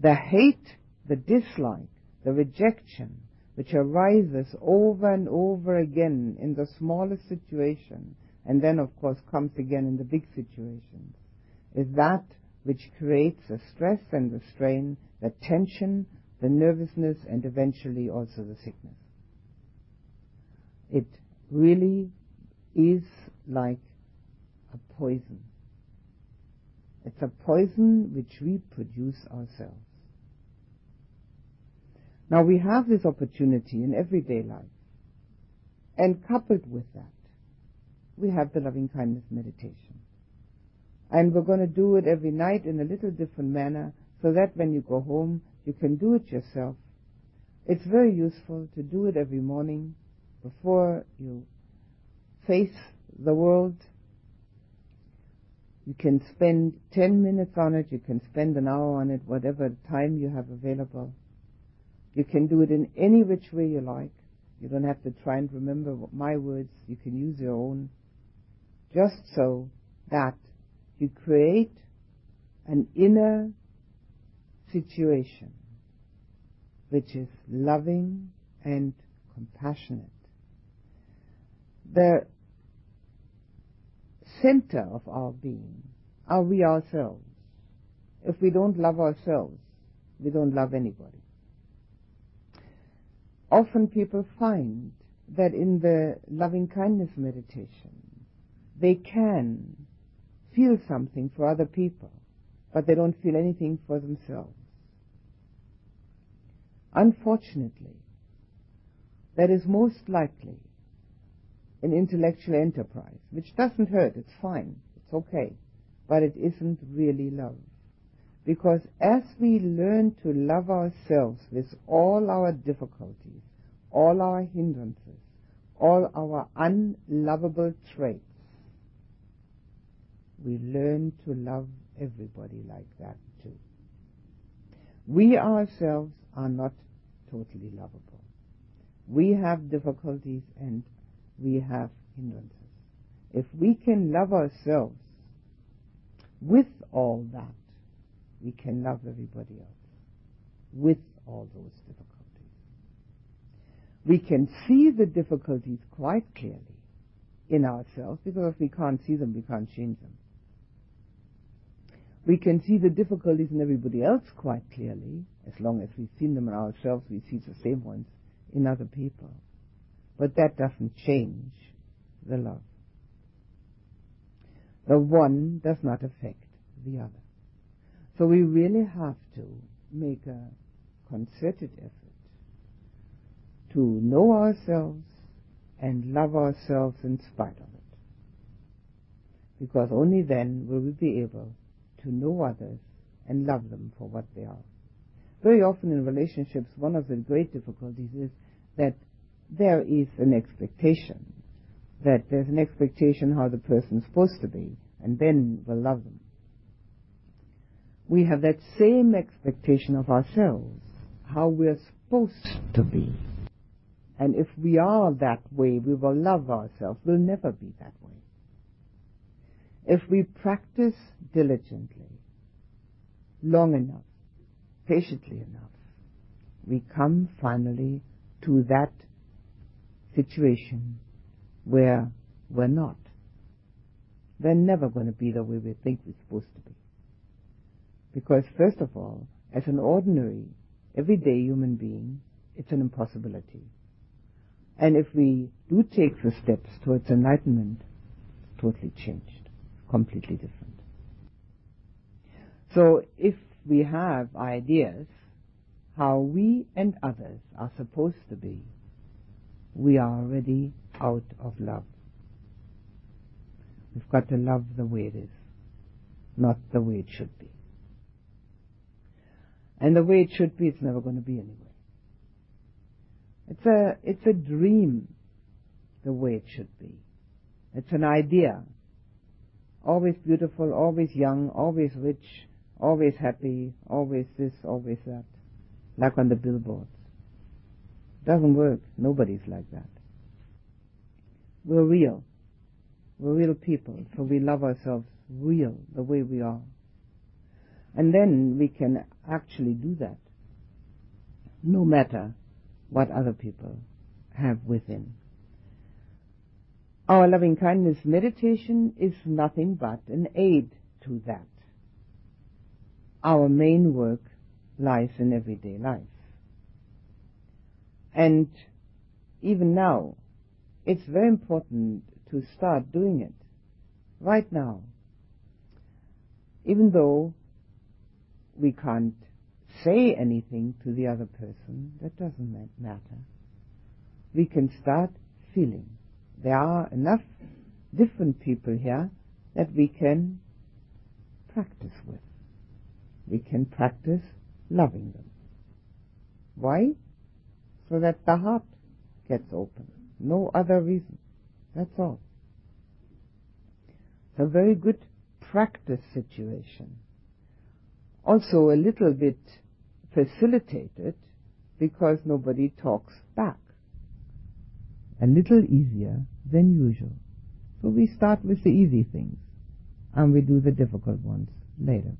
The hate, the dislike, the rejection, which arises over and over again in the smallest situation and then of course comes again in the big situations, is that which creates the stress and the strain, the tension, the nervousness, and eventually also the sickness. It really is like a poison. It's a poison which we produce ourselves. Now we have this opportunity in everyday life. And coupled with that, we have the loving kindness meditation. And we're going to do it every night in a little different manner so that when you go home, you can do it yourself. It's very useful to do it every morning before you face the world. You can spend 10 minutes on it, you can spend an hour on it, whatever time you have available. You can do it in any which way you like. You don't have to try and remember my words. You can use your own just so that you create an inner situation which is loving and compassionate. The center of our being are we ourselves. If we don't love ourselves, we don't love anybody. Often people find that in the loving kindness meditation, they can feel something for other people, but they don't feel anything for themselves. Unfortunately, that is most likely an intellectual enterprise, which doesn't hurt, it's fine, it's okay, but it isn't really love. Because as we learn to love ourselves with all our difficulties, all our hindrances, all our unlovable traits, we learn to love everybody like that too. We ourselves are not totally lovable. We have difficulties and we have hindrances. If we can love ourselves with all that, we can love everybody else with all those difficulties. We can see the difficulties quite clearly in ourselves because if we can't see them, we can't change them. We can see the difficulties in everybody else quite clearly. As long as we've seen them in ourselves, we see the same ones in other people. But that doesn't change the love. The one does not affect the other. So we really have to make a concerted effort to know ourselves and love ourselves in spite of it. Because only then will we be able to know others and love them for what they are. Very often in relationships, one of the great difficulties is that there is an expectation, that there's an expectation how the person's supposed to be, and then we'll love them. We have that same expectation of ourselves, how we're supposed to be. And if we are that way, we will love ourselves. We'll never be that way. If we practice diligently, long enough, patiently enough, we come finally to that situation where we're not. We're never going to be the way we think we're supposed to be. Because first of all, as an ordinary, everyday human being, it's an impossibility. And if we do take the steps towards enlightenment, it's totally changed, completely different. So if we have ideas how we and others are supposed to be, we are already out of love. We've got to love the way it is, not the way it should be. And the way it should be, it's never going to be anyway. It's a, it's a dream, the way it should be. It's an idea. Always beautiful, always young, always rich, always happy, always this, always that. Like on the billboards. Doesn't work. Nobody's like that. We're real. We're real people, so we love ourselves real, the way we are. And then we can actually do that, no matter what other people have within. Our loving kindness meditation is nothing but an aid to that. Our main work lies in everyday life. And even now, it's very important to start doing it right now. Even though we can't say anything to the other person, that doesn't matter. We can start feeling. There are enough different people here that we can practice with. We can practice loving them. Why? So that the heart gets open. No other reason. That's all. It's a very good practice situation. Also a little bit facilitated because nobody talks back. A little easier than usual. So we start with the easy things and we do the difficult ones later.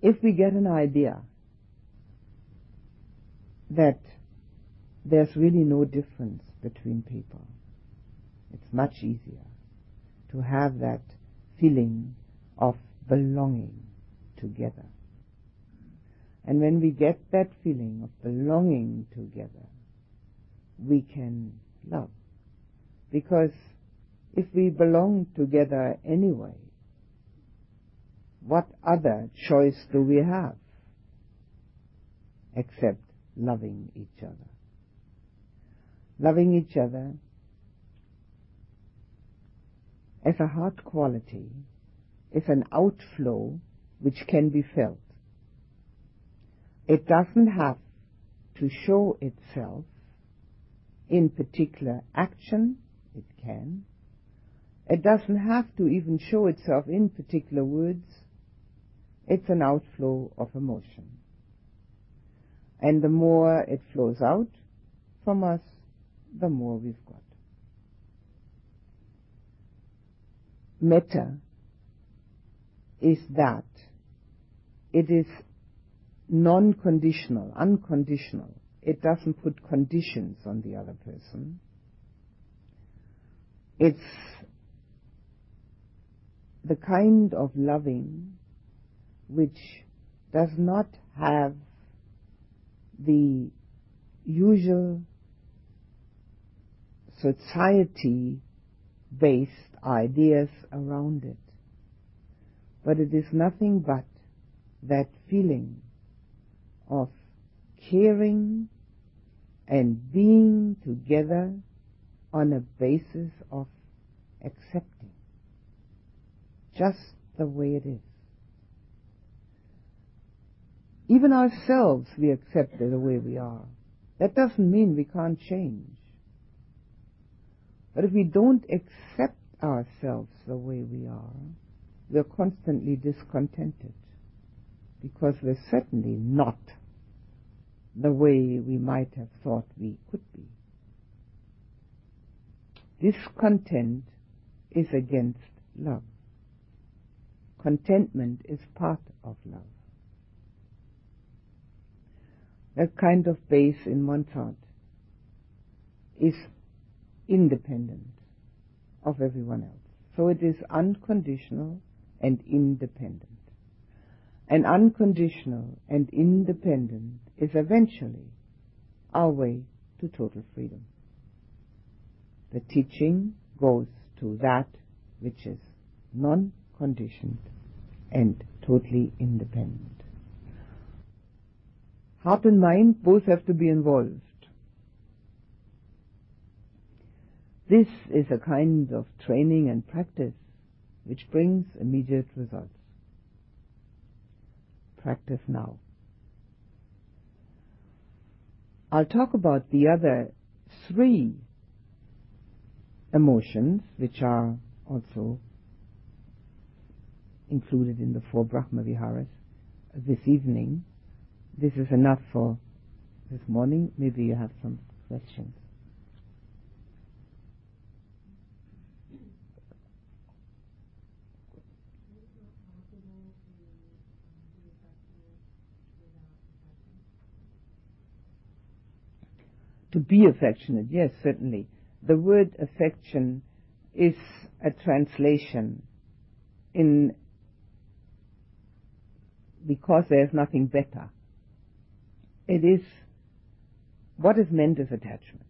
If we get an idea that there's really no difference between people, it's much easier to have that feeling of belonging together. And when we get that feeling of belonging together, we can love. Because if we belong together anyway, what other choice do we have except loving each other? Loving each other as a heart quality is an outflow which can be felt. It doesn't have to show itself in particular action, it can. It doesn't have to even show itself in particular words. It's an outflow of emotion. And the more it flows out, from us, the more we've got. Metta is that it is non-conditional, unconditional. It doesn't put conditions on the other person. It's the kind of loving which does not have the usual society based ideas around it. But it is nothing but that feeling of caring and being together on a basis of accepting just the way it is. Even ourselves we accept the way we are. That doesn't mean we can't change. But if we don't accept ourselves the way we are, we're constantly discontented because we're certainly not the way we might have thought we could be. Discontent is against love. Contentment is part of love. That kind of base in heart is independent of everyone else. So it is unconditional and independent. And unconditional and independent is eventually our way to total freedom. The teaching goes to that which is non-conditioned and totally independent. Heart and mind both have to be involved. This is a kind of training and practice which brings immediate results. Practice now. I'll talk about the other three emotions which are also included in the four Brahma Viharas this evening. This is enough for this morning. Maybe you have some questions. To be affectionate, yes, certainly. The word affection is a translation in because there's nothing better. It is what is meant as attachment.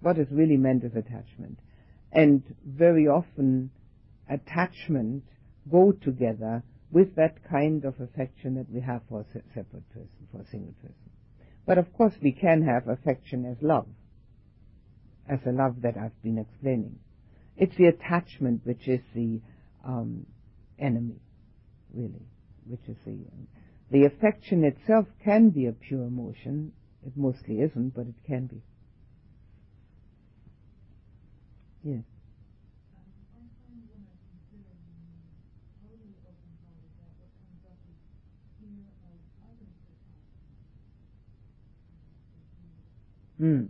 What is really meant as attachment. And very often attachment go together with that kind of affection that we have for a separate person, for a single person. But of course we can have affection as love, as a love that I've been explaining. It's the attachment which is the um, enemy, really, which is the the affection itself can be a pure emotion. It mostly isn't, but it can be. Yes. Mm.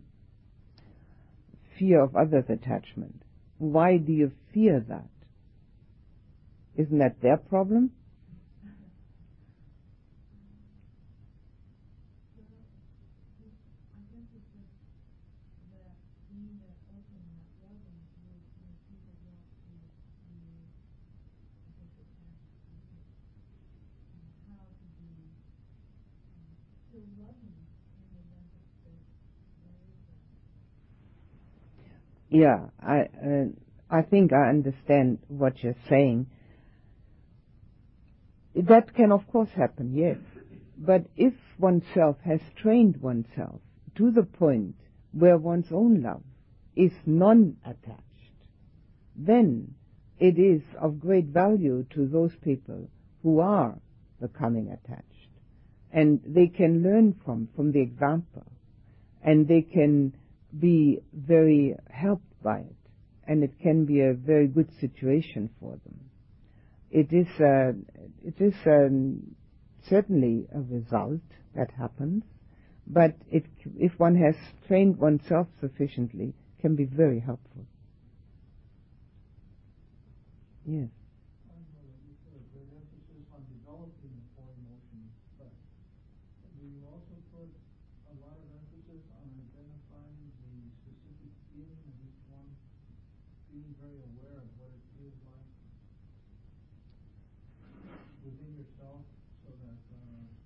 Fear of others' attachment. Why do you fear that? Isn't that their problem? Yeah, I uh, I think I understand what you're saying. That can of course happen, yes. But if oneself has trained oneself to the point where one's own love is non-attached, then it is of great value to those people who are becoming attached. And they can learn from, from the example. And they can be very helped by it, and it can be a very good situation for them. It is it is um, certainly a result that happens, but it, if one has trained oneself sufficiently, can be very helpful. Yes.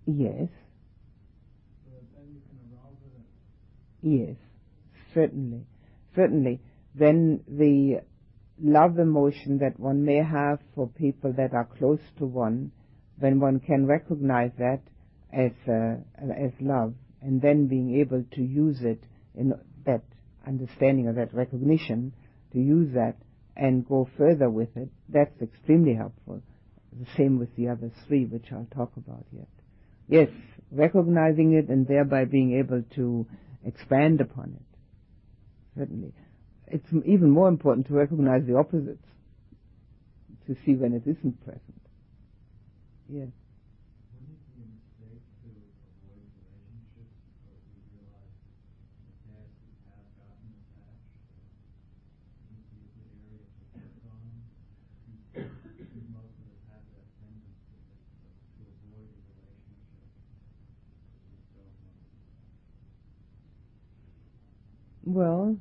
Yes. Yes, certainly. Certainly. Then the love emotion that one may have for people that are close to one, when one can recognize that as, uh, as love, and then being able to use it in that understanding of that recognition, to use that and go further with it, that's extremely helpful. The same with the other three, which I'll talk about yet. Yes, recognizing it and thereby being able to expand upon it. Certainly. It's even more important to recognize the opposites, to see when it isn't present. Yes. Well,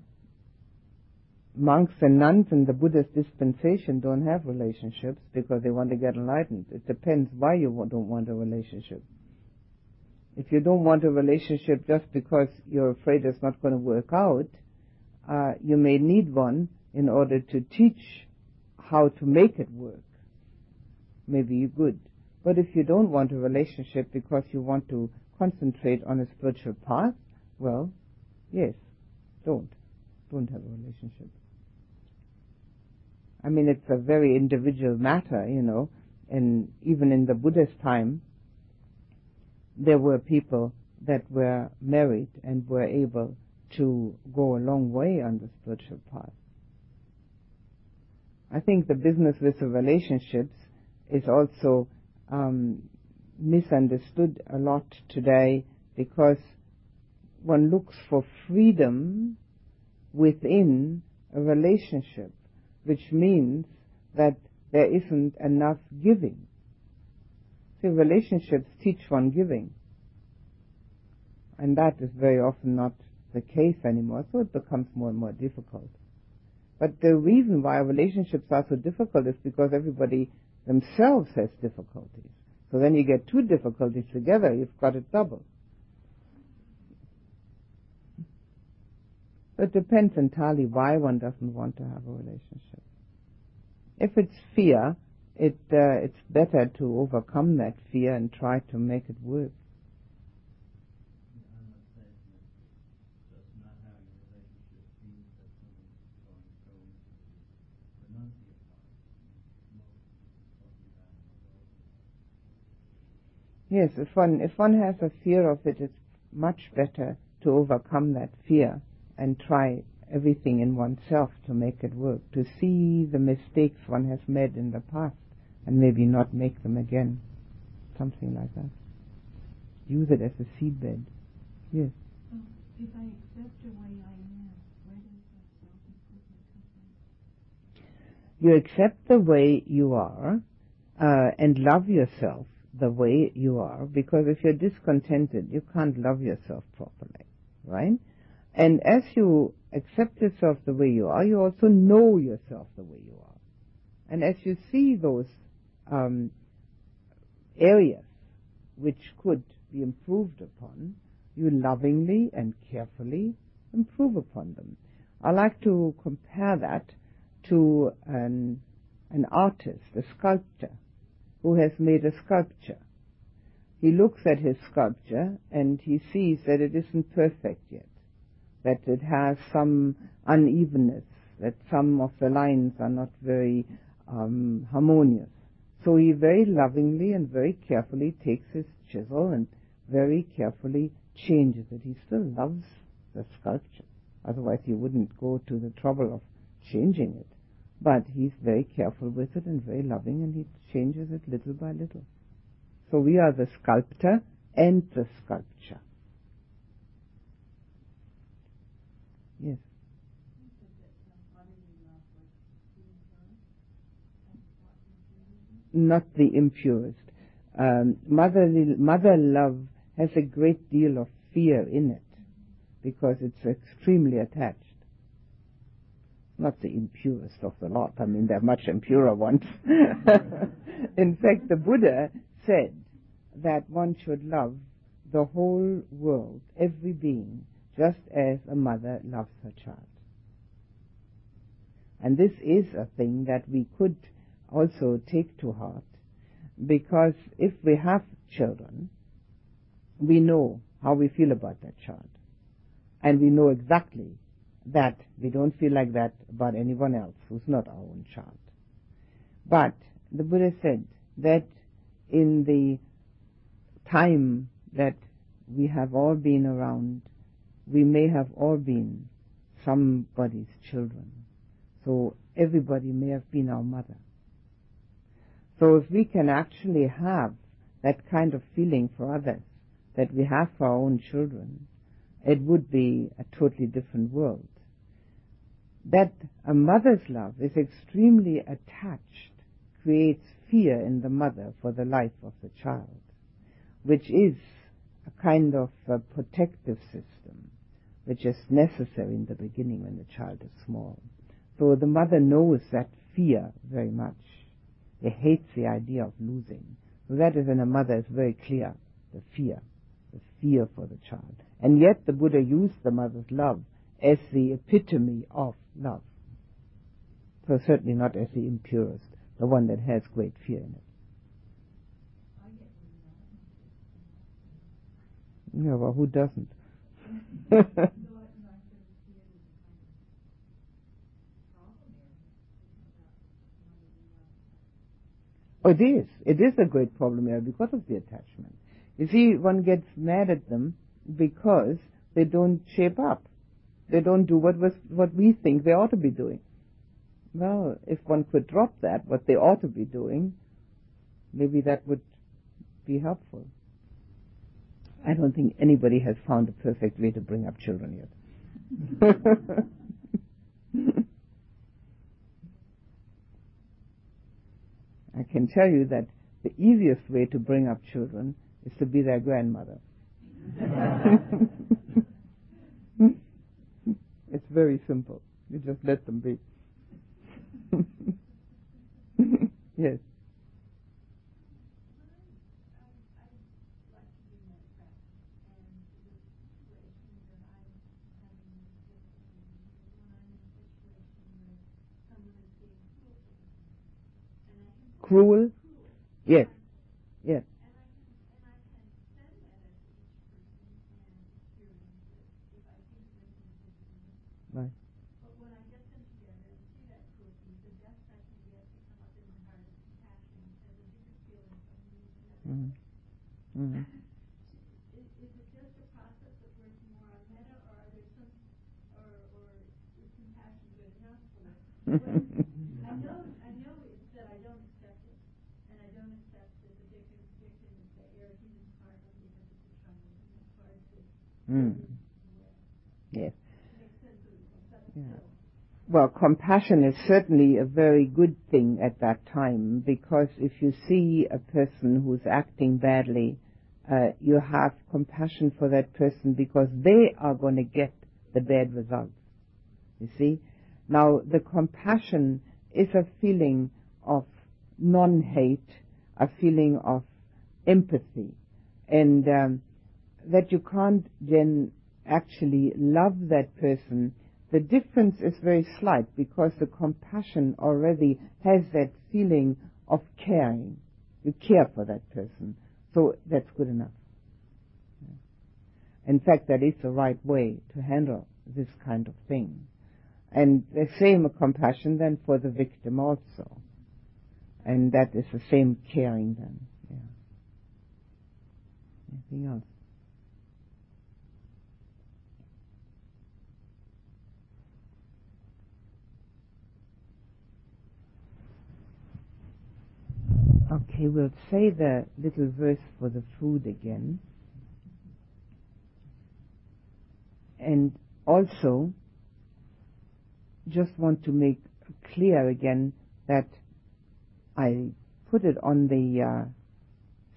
monks and nuns in the Buddhist dispensation don't have relationships because they want to get enlightened. It depends why you don't want a relationship. If you don't want a relationship just because you're afraid it's not going to work out, uh, you may need one in order to teach how to make it work. Maybe you could. But if you don't want a relationship because you want to concentrate on a spiritual path, well, yes, don't. Don't have a relationship. I mean, it's a very individual matter, you know, and even in the Buddhist time, there were people that were married and were able to go a long way on the spiritual path. I think the business with the relationships is also um, misunderstood a lot today because one looks for freedom within a relationship, which means that there isn't enough giving. See, relationships teach one giving. And that is very often not the case anymore, so it becomes more and more difficult. But the reason why relationships are so difficult is because everybody themselves has difficulties. So then you get two difficulties together, you've got it double. It depends entirely why one doesn't want to have a relationship. If it's fear, it uh, it's better to overcome that fear and try to make it work. Yes, if one if one has a fear of it, it's much better to overcome that fear and try everything in oneself to make it work, to see the mistakes one has made in the past and maybe not make them again. Something like that. Use it as a seedbed. Yes. So if I accept the way I am, where does that self-improvement come from? You accept the way you are uh, and love yourself the way you are because if you're discontented, you can't love yourself properly, right? And as you accept yourself the way you are, you also know yourself the way you are. And as you see those um, areas which could be improved upon, you lovingly and carefully improve upon them. I like to compare that to an, an artist, a sculptor, who has made a sculpture. He looks at his sculpture and he sees that it isn't perfect yet that it has some unevenness, that some of the lines are not very um, harmonious. So he very lovingly and very carefully takes his chisel and very carefully changes it. He still loves the sculpture. Otherwise he wouldn't go to the trouble of changing it. But he's very careful with it and very loving and he changes it little by little. So we are the sculptor and the sculpture. Yes. Not the impurest. Um, motherly, mother love has a great deal of fear in it because it's extremely attached. Not the impurest of the lot. I mean, there are much impurer ones. in fact, the Buddha said that one should love the whole world, every being, just as a mother loves her child. And this is a thing that we could also take to heart because if we have children, we know how we feel about that child. And we know exactly that we don't feel like that about anyone else who's not our own child. But the Buddha said that in the time that we have all been around, we may have all been somebody's children. So everybody may have been our mother. So if we can actually have that kind of feeling for others that we have for our own children, it would be a totally different world. That a mother's love is extremely attached creates fear in the mother for the life of the child, which is a kind of a protective system, which is necessary in the beginning when the child is small. So the mother knows that fear very much. They hate the idea of losing. So that is in a mother is very clear, the fear, the fear for the child. And yet the Buddha used the mother's love as the epitome of love. So certainly not as the impurest, the one that has great fear in it. Yeah, well, who doesn't? It is. It is a great problem here because of the attachment. You see, one gets mad at them because they don't shape up. They don't do what was what we think they ought to be doing. Well, if one could drop that, what they ought to be doing, maybe that would be helpful. I don't think anybody has found a perfect way to bring up children yet. I can tell you that the easiest way to bring up children is to be their grandmother. it's very simple. You just let them be. yes. Cruel? Yes. Yes. Right. But when I get them together and see that cruelty, the best I can get to come up in my heart is compassion as a deeper feeling from me to that. Mm-hmm. Mm-hmm. Is, is it just a process of working more on metta, or are there some, or, or is compassion good enough for it? When I know, I know it's that I don't accept it, and I don't accept that the victim, victim is the arrogant and part of me because it's a trouble, and it's hard to, Mm. Yes. Yeah. Well, compassion is certainly a very good thing at that time because if you see a person who's acting badly, uh, you have compassion for that person because they are going to get the bad results. You see? Now, the compassion is a feeling of non-hate, a feeling of empathy, and um, that you can't then actually love that person the difference is very slight because the compassion already has that feeling of caring. You care for that person. So that's good enough. In fact, that is the right way to handle this kind of thing. And the same compassion then for the victim also. And that is the same caring then. Yeah. Anything else? Okay, we'll say the little verse for the food again. And also, just want to make clear again that I put it on the uh,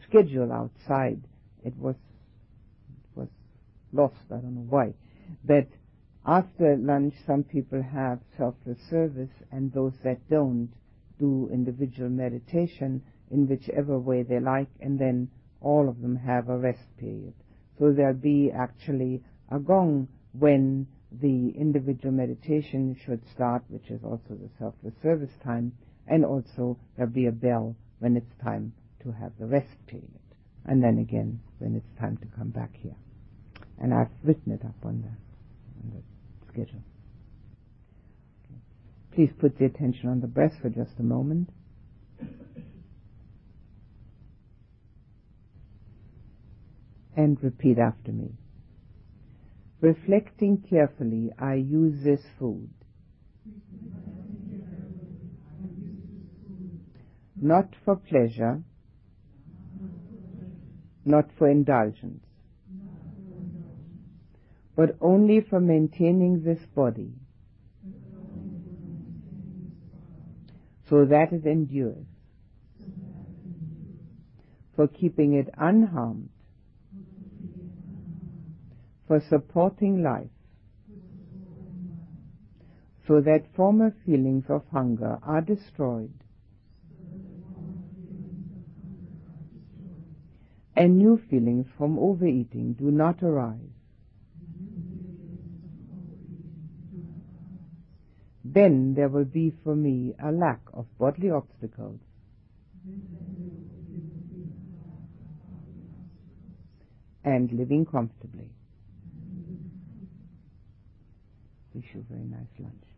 schedule outside. It was was lost. I don't know why. But after lunch, some people have selfless service, and those that don't do individual meditation in whichever way they like, and then all of them have a rest period. So there'll be actually a gong when the individual meditation should start, which is also the selfless service time, and also there'll be a bell when it's time to have the rest period, and then again when it's time to come back here. And I've written it up on the, on the schedule. Please put the attention on the breath for just a moment. And repeat after me. Reflecting carefully, I use this food. Not for pleasure, not for indulgence, but only for maintaining this body. So that it endures, for keeping it unharmed, for supporting life, so that former feelings of hunger are destroyed and new feelings from overeating do not arise. Then there will be for me a lack of bodily obstacles. And living comfortably. Wish you a very nice lunch.